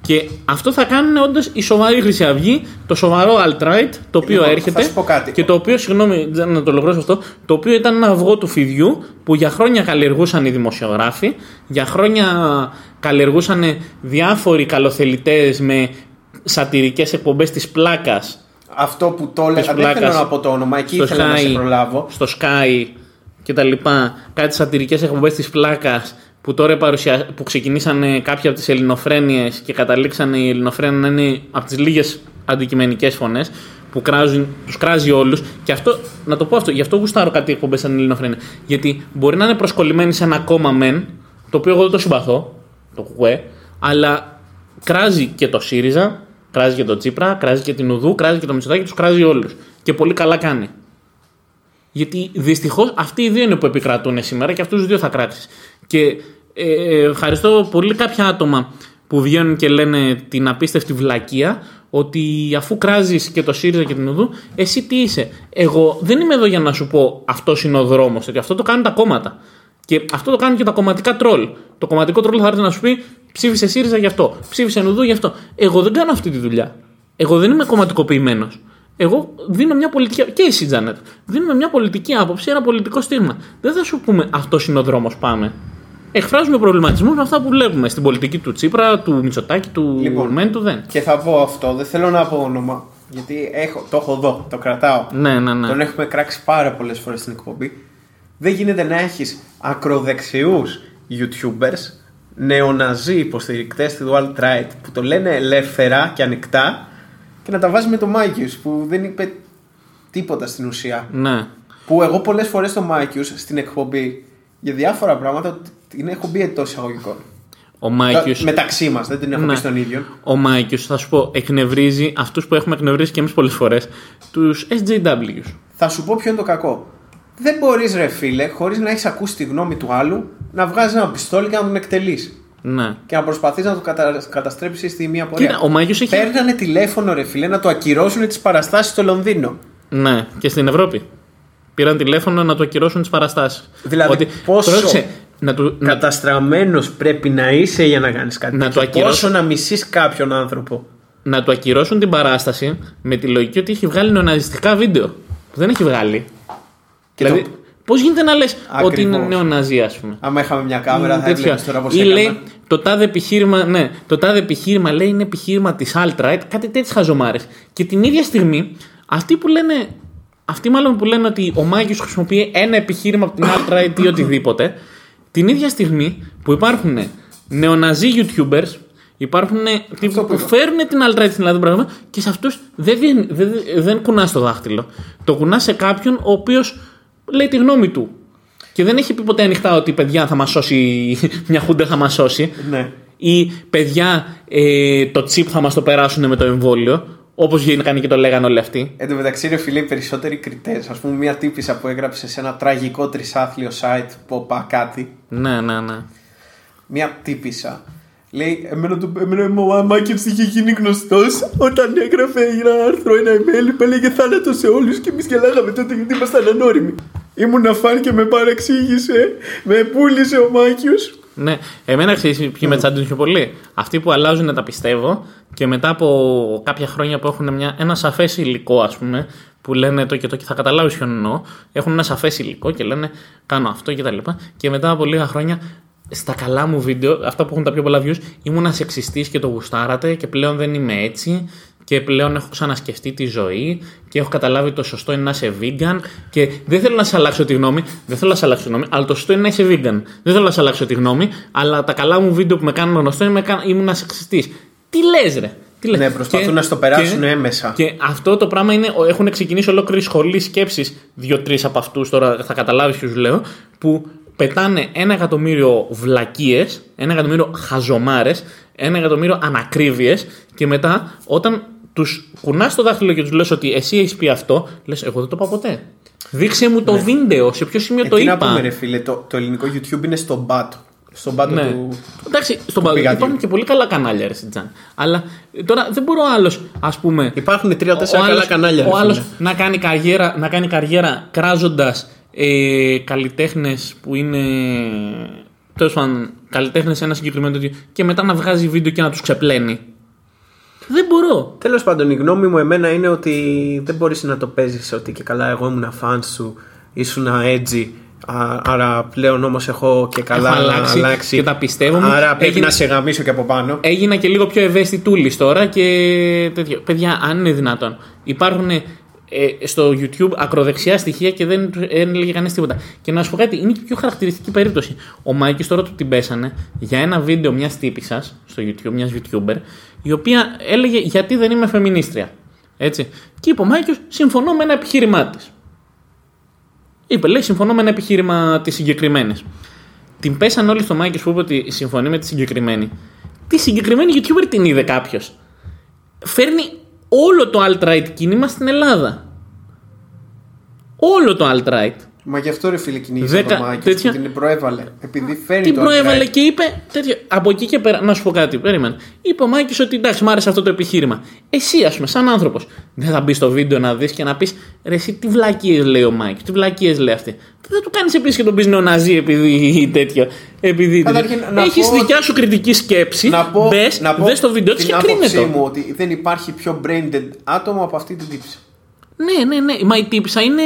Και αυτό θα κάνουν όντως η σοβαρή Χρυσή Αυγή, το σοβαρό alt-right, το οποίο Λοιπόν, έρχεται. θα σου πω κάτι. Και το οποίο, συγγνώμη, δεν- να το ολοκληρώσω αυτό, το οποίο ήταν ένα αυγό του φιδιού που για χρόνια καλλιεργούσαν οι δημοσιογράφοι, για χρόνια καλλιεργούσαν διάφοροι καλοθελητές με σατυρικές εκπομπές της πλάκας Αυτό που το έλεγα. Δεν πλάκας θέλω να πω το όνομα. Εκεί στο ήθελα να σε Sky, προλάβω. στο Sky και τα λοιπά, κάτι σατυρικές εκπομπές της πλάκας που τώρα παρουσια... που ξεκινήσανε κάποια από τις ελληνοφρένειες και καταλήξανε η ελληνοφρένεια να είναι από τις λίγες αντικειμενικές φωνές που κράζουν, τους κράζει όλους και αυτό, να το πω αυτό, γι' αυτό γουστάρω κάτι εκπομπές σαν ελληνοφρένεια γιατί μπορεί να είναι προσκολλημένοι σε ένα κόμμα μεν το οποίο εγώ δεν το συμπαθώ το κουκουέ αλλά κράζει και το ΣΥΡΙΖΑ κράζει και το Τσίπρα, κράζει και την Ουδού, κράζει και το Μητσοτάκη, τους κράζει όλους και πολύ καλά κάνει γιατί δυστυχώς αυτοί οι δύο είναι που επικρατούν σήμερα και αυτούς τους δύο θα κράξει. Και ε, ε, ευχαριστώ πολύ κάποια άτομα που βγαίνουν και λένε την απίστευτη βλακεία ότι αφού κράζεις και το ΣΥΡΙΖΑ και την Ουδού, εσύ τι είσαι. Εγώ δεν είμαι εδώ για να σου πω αυτός είναι ο δρόμος, γιατί αυτό το κάνουν τα κόμματα. Και αυτό το κάνουν και τα κομματικά τρόλ. Το κομματικό τρόλ θα έρθει να σου πει ψήφισε ΣΥΡΙΖΑ γι' αυτό, ψήφισε Νουδού γι' αυτό. Εγώ δεν κάνω αυτή τη δουλειά. Εγώ δεν είμαι κομματικοποιημένος. Εγώ δίνω μια πολιτική. και εσύ, Τζάνετ. Δίνουμε μια πολιτική άποψη, ένα πολιτικό στίγμα. Δεν θα σου πούμε αυτός είναι ο δρόμος, πάμε. Εκφράζουμε προβληματισμούς με αυτά που βλέπουμε στην πολιτική του Τσίπρα, του Μητσοτάκη, του Λοιπόν, Μεν, του Δεν. Και θα πω αυτό, δεν θέλω να πω όνομα, γιατί έχω, το έχω εδώ, το κρατάω. Ναι, ναι, ναι. Τον έχουμε κράξει πάρα πολλές φορές στην εκπομπή. Δεν γίνεται να έχεις ακροδεξιούς YouTubers, νεοναζί υποστηρικτές του alt-right που το λένε ελεύθερα και ανοιχτά και να τα βάζει με το Μάικιους που δεν είπε τίποτα στην ουσία. ναι. Που εγώ πολλές φορές το Μάικιους στην εκπομπή για διάφορα πράγματα την έχω μπει εντός εισαγωγικών. Ο Μάικιου. Μεταξύ μας, δεν την έχω Ναι. πει στον ίδιο. Ο Μάικιου, θα σου πω, εκνευρίζει αυτούς που έχουμε εκνευρίσει και εμείς πολλές φορές. Τους SJWs. Θα σου πω ποιο είναι το κακό. Δεν μπορείς, ρε φίλε, χωρίς να έχεις ακούσει τη γνώμη του άλλου, να βγάζεις ένα πιστόλι και να τον εκτελείς. Ναι. Και να προσπαθείς να το κατα... καταστρέψεις στη μία πορεία. Κοίτα, ο Μάικιους έχει- Παίρνανε τηλέφωνο, ρε φίλε, να το ακυρώσουν τις παραστάσεις στο Λονδίνο. Ναι, και στην Ευρώπη. Πήραν τηλέφωνο να του ακυρώσουν τις παραστάσεις. Δηλαδή, πόσο να του, να, Καταστραμμένος πρέπει να είσαι για να κάνεις κάτι. Να τέτοιο. το ακυρώσουν. Πόσο να μισείς κάποιον άνθρωπο. να του ακυρώσουν την παράσταση με τη λογική ότι έχει βγάλει νεοναζιστικά βίντεο. Που δεν έχει βγάλει. Και δηλαδή, το- πώς γίνεται να λες ότι Ακριβώς. είναι νεοναζί, ας πούμε; Άμα είχαμε μια κάμερα, θα Τέτοια. έβλεπες τώρα πώς Ή έκανα. λέει το τάδε επιχείρημα, ναι, το τάδε επιχείρημα λέει είναι επιχείρημα της alt-right, κάτι τέτοιες χαζομάρες. Και την ίδια στιγμή, αυτοί που λένε, αυτοί μάλλον που λένε ότι ο Μάγιο χρησιμοποιεί ένα επιχείρημα από την alt-right ή οτιδήποτε, την ίδια στιγμή που υπάρχουν νεοναζί YouTubers, υπάρχουν τύποι που που είπα. φέρνουν την alt-right στην Ελλάδα πράγμα και σε αυτούς δεν, δεν, δεν, δεν κουνάς το δάχτυλο. Το κουνάς σε κάποιον ο οποίος λέει τη γνώμη του. Και δεν έχει πει ποτέ ανοιχτά ότι παιδιά θα μας σώσει, *laughs* μια χούντα θα μας σώσει. Ναι. Ή παιδιά ε, το τσίπ θα μας το περάσουν με το εμβόλιο. Όπως γίνηκαν και το λέγανε όλοι αυτοί. Εν τω μεταξύ, ρε φίλε, οι περισσότεροι κριτές, ας πούμε, μια τύπησα που έγραψε σε ένα τραγικό τρισάθλιο site που είπα κάτι, Ναι, ναι, ναι. μια τύπησα. Λέει, εμένα, το, εμένα ο Μάκερς είχε γίνει γνωστός όταν έγραφε ένα άρθρο, ένα email που έλεγε θάνατο σε όλους και εμείς γελάγαμε τότε γιατί ήμασταν ανώριμοι. Ήμουν φαν και με παραξήγησε, με πούλησε ο Μάκιος. Ναι, εμένα ξέρεις ποιοι με τσάντουν πιο πολύ. Αυτοί που αλλάζουν τα πιστεύω και μετά από κάποια χρόνια που έχουν μια, ένα σαφές υλικό, ας πούμε, που λένε το και το και θα καταλάβεις ποιον εννοώ, έχουν ένα σαφές υλικό και λένε κάνω αυτό και τα λοιπά. Και μετά από λίγα χρόνια στα καλά μου βίντεο, αυτά που έχουν τα πιο πολλά views, ήμουν σεξιστής και το γουστάρατε και πλέον δεν είμαι έτσι και πλέον έχω ξανασκεφτεί τη ζωή και έχω καταλάβει το σωστό είναι να είσαι vegan και δεν θέλω να σε αλλάξω τη γνώμη, δεν θέλω να σε αλλάξω τη γνώμη, αλλά το σωστό είναι να είσαι vegan. Δεν θέλω να σε αλλάξω τη γνώμη, αλλά τα καλά μου βίντεο που με κάνουν γνωστό είναι να ήμουν σεξιστής. Τι λες ρε; Τι λες; Ναι, προσπαθούν να στο περάσουν έμεσα. Και αυτό το πράγμα είναι, έχουν ξεκινήσει ολόκληρη σχολή σκέψης, δύο-τρεις από αυτούς, τώρα θα καταλάβεις ποιους λέω, που πετάνε ένα εκατομμύριο βλακίες, ένα εκατομμύριο χαζομάρες, ένα εκατομμύριο ανακρίβειες και μετά όταν τους κουνάς το δάχτυλο και τους λες ότι εσύ έχεις πει αυτό, λες: Εγώ δεν το είπα ποτέ. Δείξε μου το βίντεο, σε ποιο σημείο Ε, το τι να είπα. πούμε, ρε φίλε, το, το ελληνικό YouTube είναι στον πάτο. Στον πάτο Ναι. του. Εντάξει, στον παδί πηγαδιού. υπάρχουν και πολύ καλά κανάλια, ρε Σιτζάν. Αλλά ε, τώρα δεν μπορώ άλλος, ας πούμε. Υπάρχουν τρία-τέσσερα ο καλά άλλος- κανάλια. Ο ρε άλλος φίλε. να κάνει καριέρα, να κάνει καριέρα κράζοντας ε, καλλιτέχνες που είναι. Τέλος πάντων, καλλιτέχνες σε ένα συγκεκριμένο τέτοιο και μετά να βγάζει βίντεο και να τους ξεπλένει. Δεν μπορώ. Τέλος πάντων, η γνώμη μου εμένα είναι ότι δεν μπορείς να το παίζεις ότι και καλά εγώ ήμουν φαν σου, ήσουν edgy. α- Άρα πλέον όμως έχω και καλά Έχω αλλάξει και τα πιστεύω μου. Άρα πρέπει Έγινε- να σε γαμίσω και από πάνω. Έγινα και λίγο πιο ευαίσθητούλης τώρα και τέτοιο. Παιδιά, αν είναι δυνατόν, υπάρχουν ε, στο YouTube ακροδεξιά στοιχεία και δεν, δεν έλεγε κανείς τίποτα. Και να σου πω κάτι, είναι και πιο χαρακτηριστική περίπτωση. Ο Μάικης τώρα του την πέσανε για ένα βίντεο μιας τύπησα στο YouTube, μιας YouTuber, η οποία έλεγε Γιατί δεν είμαι φεμινίστρια. Έτσι. Και είπε ο Μάικη, συμφωνώ με ένα επιχείρημά της. Είπε, λέει, συμφωνώ με ένα επιχείρημα τη συγκεκριμένη. Την πέσαν όλοι στο Μάικης που είπε ότι συμφωνεί με τη συγκεκριμένη. Τη συγκεκριμένη YouTuber την είδε κάποιος. Φέρνει όλο το alt-right κίνημα στην Ελλάδα. Όλο το alt-right. Μα γι' αυτό ρε φίλε κυνήγησε Δέκα- το Μάκης τέτοια- που την προέβαλε. Επειδή φέρνει Την το προέβαλε upgrade. και είπε. Τέτοιο, από εκεί και πέρα, να σου πω κάτι, περίμενε. Είπε ο Μάκης ότι εντάξει, μου άρεσε αυτό το επιχείρημα. Εσύ, ας πούμε, σαν άνθρωπος, δεν θα μπεις στο βίντεο να δεις και να πεις ρε, εσύ τι βλακίες λέει ο Μάκης, τι βλακίες λέει αυτή. Δεν του κάνεις επίσης και τον πεις νεοναζί επειδή τέτοιο. Επειδή Καταρχήν, να Έχεις πω δικιά σου κριτική σκέψη. Να πω, μπες, να πω δες το βίντεο της την και κρίνε άποψή το. μου ότι δεν υπάρχει πιο brain dead άτομο από αυτή την τύψη. Ναι, ναι, ναι. Μα η τύψα είναι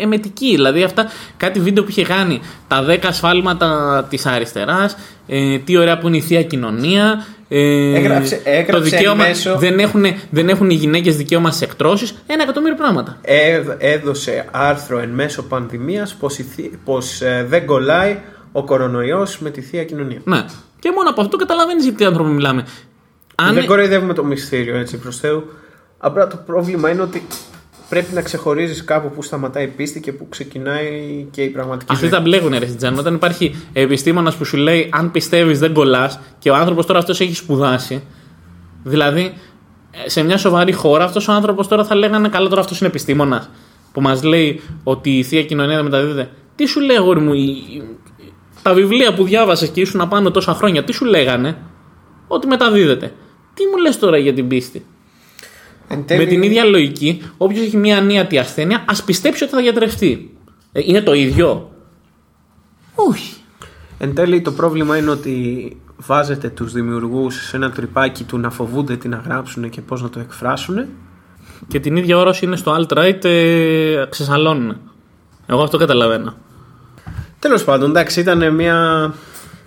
εμετική. Δηλαδή αυτά κάτι βίντεο που είχε κάνει τα 10 ασφάλματα της αριστεράς. Ε, τι ωραία που είναι η θεία κοινωνία. Ε, Έγραψε- έγραψε το δικαίωμα, εν μέσω- δεν, έχουν, δεν έχουν οι γυναίκες δικαίωμα στι εκτρώσεις. Ένα εκατομμύριο πράγματα. Ε, έδωσε άρθρο εν μέσω πανδημίας πως, η θη- πως ε, δεν κολλάει ο κορονοϊός με τη θεία κοινωνία. Ναι. Και μόνο από αυτό καταλαβαίνεις για τι άνθρωποι μιλάμε. Αν, Δεν κοροϊδεύουμε το μυστήριο έτσι προς Θεού. Απλά το πρόβλημα είναι ότι πρέπει να ξεχωρίζεις κάπου που σταματάει η πίστη και που ξεκινάει και η πραγματική Αυτοί ζωή. τα μπλέκουν, ρε Τζαν. Όταν υπάρχει επιστήμονας που σου λέει αν πιστεύεις δεν κολλάς και ο άνθρωπος τώρα αυτός έχει σπουδάσει. Δηλαδή, ε, σε μια σοβαρή χώρα αυτός ο άνθρωπος τώρα θα λέγανε καλά τώρα αυτός είναι επιστήμονας. Που μας λέει ότι η θεία κοινωνία δεν μεταδίδεται. Τι σου λέει, αγόρι μου, η- η- τα βιβλία που διάβασες και ήσουν πάνω τόσα χρόνια, τι σου λέγανε, Ότι μεταδίδεται. Τι μου λες τώρα για την πίστη; Εν τέλει, Με την ίδια λογική, όποιος έχει μια ανίατη ασθένεια, ας πιστέψει ότι θα γιατρευτεί. Ε, είναι το ίδιο; Όχι. Εν τέλει το πρόβλημα είναι ότι βάζετε τους δημιουργούς σε ένα τρυπάκι του να φοβούνται τι να γράψουν και πώς να το εκφράσουν. Και την ίδια ώρα όσοι είναι στο alt-right ε, ξεσαλώνουν. Εγώ αυτό καταλαβαίνω. Τέλος πάντων, εντάξει, ήταν μια,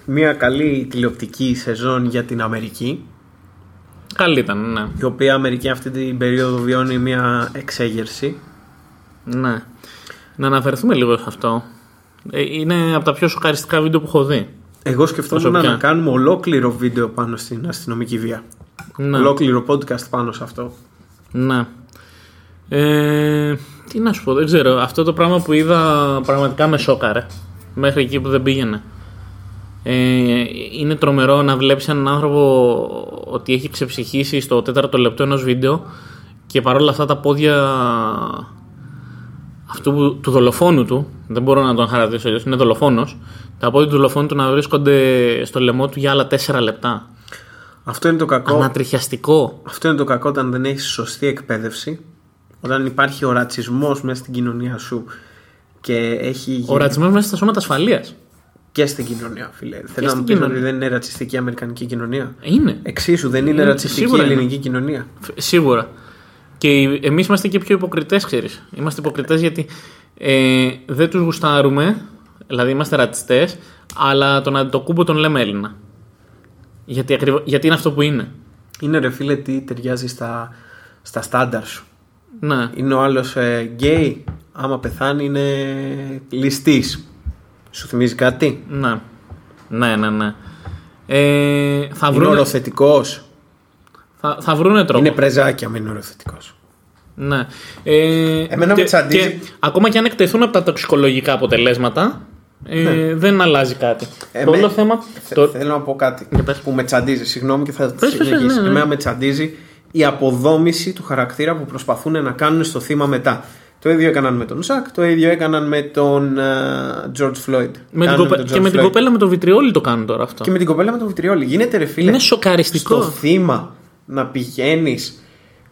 μια καλή τηλεοπτική σεζόν για την Αμερική. Καλή ήταν, ναι. Η οποία Αμερική αυτή την περίοδο βιώνει μια εξέγερση. ναι. Να αναφερθούμε λίγο σε αυτό. Ε, είναι από τα πιο σοκαριστικά βίντεο που έχω δει. Εγώ σκεφτόμουν Προσωπικά. να κάνουμε ολόκληρο βίντεο πάνω στην αστυνομική βία. Ναι. Ολόκληρο podcast πάνω σε αυτό. Ναι. Ε, τι να σου πω, δεν ξέρω. Αυτό το πράγμα που είδα πραγματικά με σόκαρε. Μέχρι εκεί που δεν πήγαινε. Ε, είναι τρομερό να βλέπεις έναν άνθρωπο ότι έχει ξεψυχήσει στο τέταρτο λεπτό ενός βίντεο και παρόλα αυτά τα πόδια αυτού που- του δολοφόνου του, δεν μπορώ να τον χαρακτηρίσω αλλιώς, είναι δολοφόνος, τα πόδια του δολοφόνου του να βρίσκονται στο λαιμό του για άλλα τέσσερα λεπτά. Αυτό είναι το κακό. Ανατριχιαστικό. Αυτό είναι το κακό όταν δεν έχεις σωστή εκπαίδευση. Όταν υπάρχει ο ρατσισμός μέσα στην κοινωνία σου και έχει Ο ρατσισμός μέσα στα σώματα ασφαλείας. Και στην κοινωνία, φίλε. Θέλω να στην μου πεις κοινωνία. ότι δεν είναι ρατσιστική η Αμερικανική κοινωνία. Είναι. Εξίσου δεν είναι Είναι- ρατσιστική η σίγουρα είναι. ελληνική κοινωνία. Φ- Σίγουρα. Και εμείς είμαστε και πιο υποκριτές, ξέρεις. Είμαστε υποκριτές γιατί ε, δεν τους γουστάρουμε, δηλαδή είμαστε ρατσιστές, αλλά τον Αντιτοκούμπο τον λέμε Έλληνα. Γιατί, ακριβώς, γιατί είναι αυτό που είναι. Είναι ρε φίλε τι ταιριάζει στα, στα στάνταρ σου. Ναι. Είναι ο άλλος γκέι, άμα πεθάνει είναι ληστής. Σου θυμίζει κάτι; Ναι. Ναι, ναι, ναι. Ε, θα, Είναι βρούνε, οροθετικός. θα, θα βρούνε τρόπο. Είναι πρεζάκι άμα είναι οροθετικός. Ναι. Ε, Εμένα με και, τσαντίζει. και ακόμα και αν εκτεθούν από τα τοξικολογικά αποτελέσματα, ε, δεν αλλάζει κάτι. το όλο θέμα. το- Θέλω να πω κάτι Για πες. που με τσαντίζει. Συγγνώμη και θα Πες, πες, πες, συνεχίσει. ναι, ναι. Εμένα με τσαντίζει η αποδόμηση του χαρακτήρα που προσπαθούν να κάνουν στο θύμα μετά. Το ίδιο έκαναν με τον Ζακ, το ίδιο έκαναν με τον ε, George Floyd. με την Κάνουν κοπε- τον και George με την Floyd. κοπέλα με το βιτριόλι το κάνουν τώρα αυτό. Και με την κοπέλα με τον βιτριόλι. Γίνεται ρε φίλε. Είναι σοκαριστικό. Στο θύμα να πηγαίνεις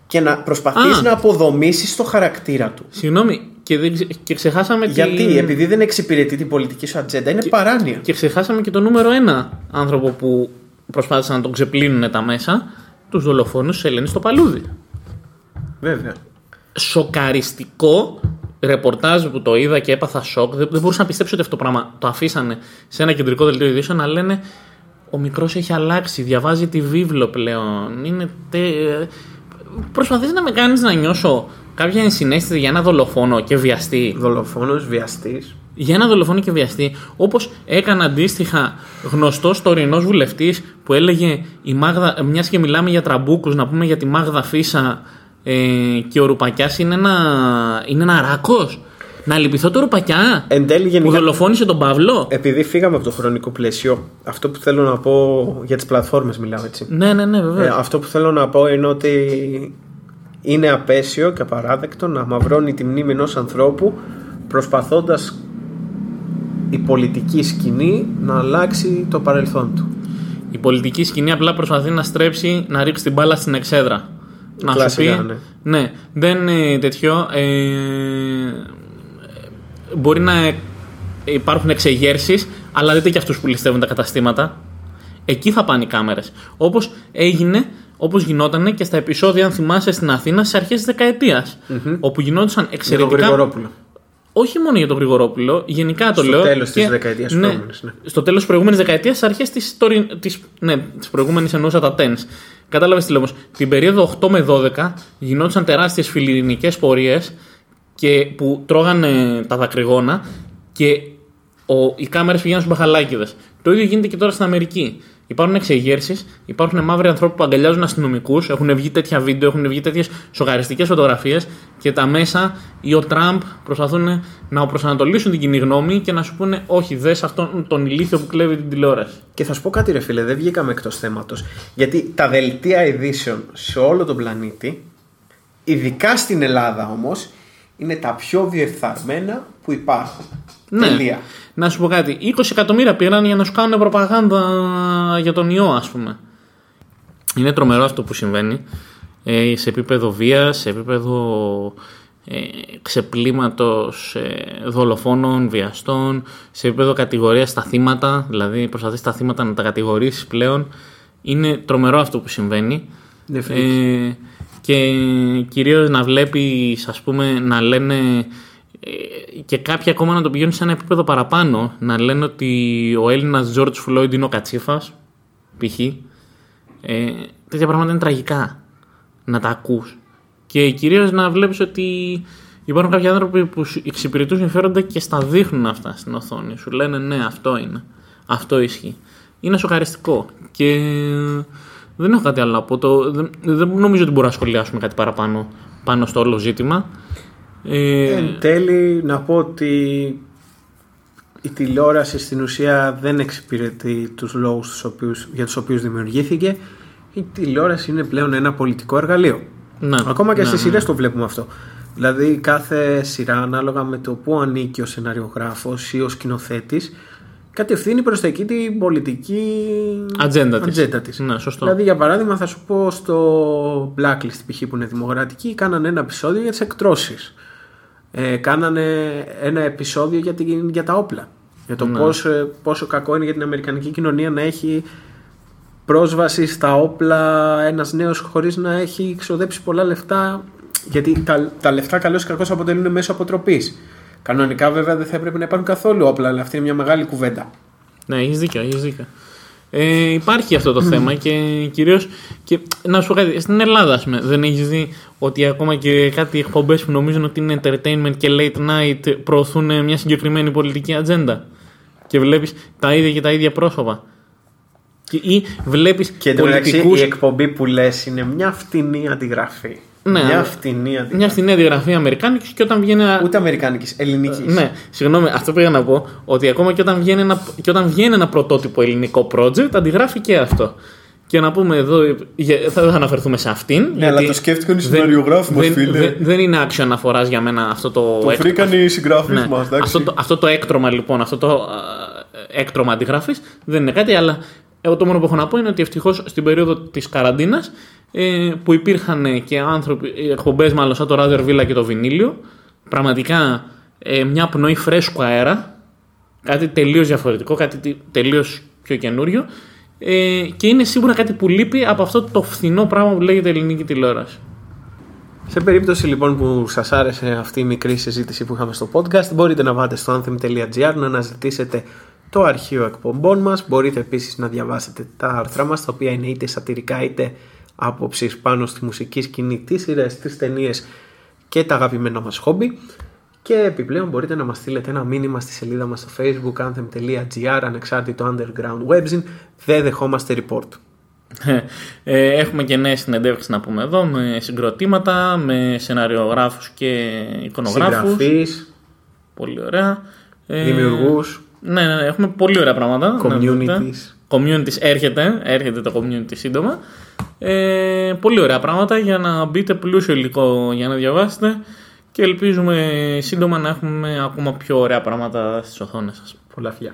και να προσπαθείς Α. να αποδομήσεις το χαρακτήρα του. Συγγνώμη, και, δεν ξε- και ξεχάσαμε Γιατί, τη- επειδή δεν εξυπηρετεί την πολιτική σου ατζέντα, είναι παράνοια. Και ξεχάσαμε και το νούμερο ένα άνθρωπο που προσπάθησαν να τον ξεπλύνουν τα μέσα, τους δολοφόνους τη Ελένη στο παλούδι. Βέβαια. Σοκαριστικό ρεπορτάζ που το είδα και έπαθα σοκ. Δεν, δεν μπορούσα να πιστέψω ότι αυτό το πράγμα το αφήσανε σε ένα κεντρικό δελτίο ειδήσεων να λένε Ο μικρός έχει αλλάξει, διαβάζει τη βίβλο πλέον. Είναι τε... Προσπαθείς να με κάνεις να νιώσω κάποια ενσυναίσθηση για ένα δολοφόνο και βιαστή. Δολοφόνος, βιαστής. για ένα δολοφόνο και βιαστή, όπως έκανε αντίστοιχα γνωστός τωρινός βουλευτής που έλεγε η Μάγδα, μιας και μιλάμε για τραμπούκους, να πούμε για τη Μάγδα Φίσα ε, και ο Ρουπακιάς είναι ένα, είναι ένα ράκος. Να λυπηθώ το Ρουπακιά Εν τέλει, που γενικά, δολοφόνησε τον Παύλο. επειδή φύγαμε από το χρονικό πλαίσιο, αυτό που θέλω να πω για τις πλατφόρμες μιλάω έτσι. Ναι, ναι, ναι, Ε, βέβαια. αυτό που θέλω να πω είναι ότι είναι απαίσιο και απαράδεκτο να μαυρώνει τη μνήμη ενός ανθρώπου προσπαθώντας η πολιτική σκηνή να αλλάξει το παρελθόν του. Η πολιτική σκηνή απλά προσπαθεί να στρέψει, να ρίξει την μπάλα στην εξέδρα. Να Κλασικά, σου πει. ναι. Ναι, δεν είναι τέτοιο. Ε, μπορεί να υπάρχουν εξεγέρσεις, αλλά δείτε και αυτούς που ληστεύουν τα καταστήματα. Εκεί θα πάνε οι κάμερες. Όπως έγινε, όπως γινόταν και στα επεισόδια, αν θυμάσαι, στην Αθήνα στις αρχές της δεκαετίας, Όπου γινόντουσαν Με τον εξαιρετικά Γρηγορόπουλο. Όχι μόνο για τον Γρηγορόπουλο, γενικά το Στο λέω. τέλος της και- δεκαετίας ναι, προηγούμενης, ναι. Στο τέλος τη προηγούμενης δεκαετίας, στι αρχές της της, ναι, της προηγούμενης εννοούσα τα tens. Κατάλαβες τι λέω όμως. Την περίοδο 8 με 12 γινόντουσαν τεράστιες φιλιρινικές πορείες που τρώγανε τα δακρυγόνα και ο, οι κάμερες πηγαίνουν στους μπαχαλάκιδε. Το ίδιο γίνεται και τώρα στην Αμερική. Υπάρχουν εξεγέρσεις, υπάρχουν μαύροι ανθρώποι που αγκαλιάζουν αστυνομικούς, έχουν βγει τέτοια βίντεο, έχουν βγει τέτοιες σοκαριστικές φωτογραφίες και τα μέσα ή ο Τραμπ προσπαθούν να προσανατολίσουν την κοινή γνώμη και να σου πούνε Όχι, δες αυτόν τον ηλίθιο που κλέβει την τηλεόραση. Και θα σου πω κάτι ρε φίλε, δεν βγήκαμε εκτός θέματος. Γιατί τα δελτία ειδήσεων σε όλο τον πλανήτη, ειδικά στην Ελλάδα όμως, είναι τα πιο διεφθαρμένα που υπάρχουν. Ναι. Τελεία. Να σου πω κάτι. 20 εκατομμύρια πήραν για να σου κάνουν προπαγάνδα για τον ιό, ας πούμε. Είναι τρομερό αυτό που συμβαίνει. Ε, σε επίπεδο βίας, σε επίπεδο ε, ξεπλήματος ε, δολοφόνων, βιαστών, σε επίπεδο κατηγορίας στα θύματα, δηλαδή προσπαθείς τα θύματα να τα κατηγορήσεις πλέον. Είναι τρομερό αυτό που συμβαίνει. Ναι, Ε, και κυρίως να βλέπεις ας πούμε να λένε ε, και κάποιοι ακόμα να το πηγαίνουν σε ένα επίπεδο παραπάνω να λένε ότι ο Έλληνας George Floyd είναι ο Κατσίφας π.χ. Ε, τέτοια πράγματα είναι τραγικά να τα ακούς. Και κυρίως να βλέπεις ότι υπάρχουν κάποιοι άνθρωποι που σου εξυπηρετούν συμφέροντα και στα δείχνουν αυτά στην οθόνη σου. Λένε ναι αυτό είναι. Αυτό ισχύει είναι σοκαριστικό. Και δεν έχω κάτι άλλο να πω το, δεν, δεν νομίζω ότι μπορούμε να σχολιάσουμε κάτι παραπάνω πάνω στο όλο ζήτημα ε, Εν τέλει να πω ότι η τηλεόραση στην ουσία δεν εξυπηρετεί τους λόγους τους οποίους, για τους οποίους δημιουργήθηκε. Η τηλεόραση είναι πλέον ένα πολιτικό εργαλείο. ναι, Ακόμα και ναι, στις ναι. σειρές το βλέπουμε αυτό. Δηλαδή κάθε σειρά ανάλογα με το που ανήκει ο σεναριογράφος ή ο σκηνοθέτης κατευθύνει προς τα εκεί την πολιτική Ατζέντα της. ατζέντα της. Ναι, σωστό. Δηλαδή για παράδειγμα θα σου πω στο Blacklist π.χ. που είναι δημοκρατική κάνανε ένα επεισόδιο για τις εκτρώσεις. Ε, κάνανε ένα επεισόδιο για, την, για τα όπλα. Για το Ναι. πώς, ε, πόσο κακό είναι για την Αμερικανική κοινωνία να έχει πρόσβαση στα όπλα ένας νέος χωρίς να έχει ξοδέψει πολλά λεφτά γιατί τα, τα λεφτά καλώς ή κακώς αποτελούν μέσω αποτροπής. Κανονικά βέβαια δεν θα έπρεπε να υπάρχουν καθόλου όπλα αλλά αυτή είναι μια μεγάλη κουβέντα. Ναι, έχεις δίκιο, έχεις δίκιο. Ε, υπάρχει αυτό το θέμα και κυρίω. Και, να σου πω κάτι, στην Ελλάδα, ας πούμε, δεν έχεις δει ότι ακόμα και κάτι εκπομπές που νομίζουν ότι είναι entertainment και late night προωθούν μια συγκεκριμένη πολιτική ατζέντα; Και βλέπεις τα ίδια και τα ίδια πρόσωπα. Και, ή βλέπεις Και εντωμεταξύ πολιτικού. η εκπομπή που λες είναι μια φτηνή αντιγραφή. Ναι, μια αλλά- φτηνή αντιγραφή. Μια φθηνή αντιγραφή Αμερικάνικης και όταν βγαίνει ένα. Ούτε αμερικάνικης, ελληνικής. Ναι, συγγνώμη, αυτό πήγα να πω ότι ακόμα και όταν βγαίνει ένα, και όταν βγαίνει ένα πρωτότυπο ελληνικό project, αντιγράφει και αυτό. Και να πούμε εδώ, για- θα, δεν θα αναφερθούμε σε αυτήν. Ναι, αλλά το σκέφτηκαν οι δεν- σεναριογράφοι μας, δεν- φίλε. Δεν, δεν είναι άξιο αναφοράς για μένα αυτό το. Το έκ- βρήκαν οι συγγραφείς ναι, μας, εντάξει. αυτό, το, αυτό το έκτρωμα λοιπόν, αυτό το α, έκτρωμα αντιγραφή δεν είναι κάτι, αλλά εγώ το μόνο που έχω να πω είναι ότι ευτυχώς στην περίοδο της καραντίνας ε, που υπήρχαν και άνθρωποι, εκπομπές μάλλον σαν το Radio Villa και το Βινίλιο, πραγματικά ε, μια πνοή φρέσκου αέρα, κάτι τελείως διαφορετικό, κάτι τελείως πιο καινούριο. Ε, και είναι σίγουρα κάτι που λείπει από αυτό το φθηνό πράγμα που λέγεται ελληνική τηλεόραση. Σε περίπτωση λοιπόν που σας άρεσε αυτή η μικρή συζήτηση που είχαμε στο podcast μπορείτε να πάτε στο anthem.gr να αναζητήσετε το αρχείο εκπομπών μας μπορείτε επίσης να διαβάσετε τα άρθρα μας τα οποία είναι είτε σατυρικά είτε άποψεις πάνω στη μουσική σκηνή, τις σειρές, τις ταινίες και τα αγαπημένα μας χόμπι και επιπλέον μπορείτε να μας στείλετε ένα μήνυμα στη σελίδα μας στο facebook anthem.gr ανεξάρτητο underground webzine δεν δεχόμαστε report. Ε, έχουμε και νέες συνεντεύξεις να πούμε εδώ με συγκροτήματα, με σεναριογράφους και εικονογράφους. Συγγραφείς, Πολύ ωραία. Ε, δημιουργούς, Ναι, ναι, ναι, έχουμε πολύ ωραία πράγματα. να δείτε. communities. Communities έρχεται, έρχεται το community σύντομα. Ε, πολύ ωραία πράγματα για να μπείτε πλούσιο υλικό για να διαβάσετε και ελπίζουμε σύντομα να έχουμε ακόμα πιο ωραία πράγματα στις οθόνες σας. Πολλά φιλιά.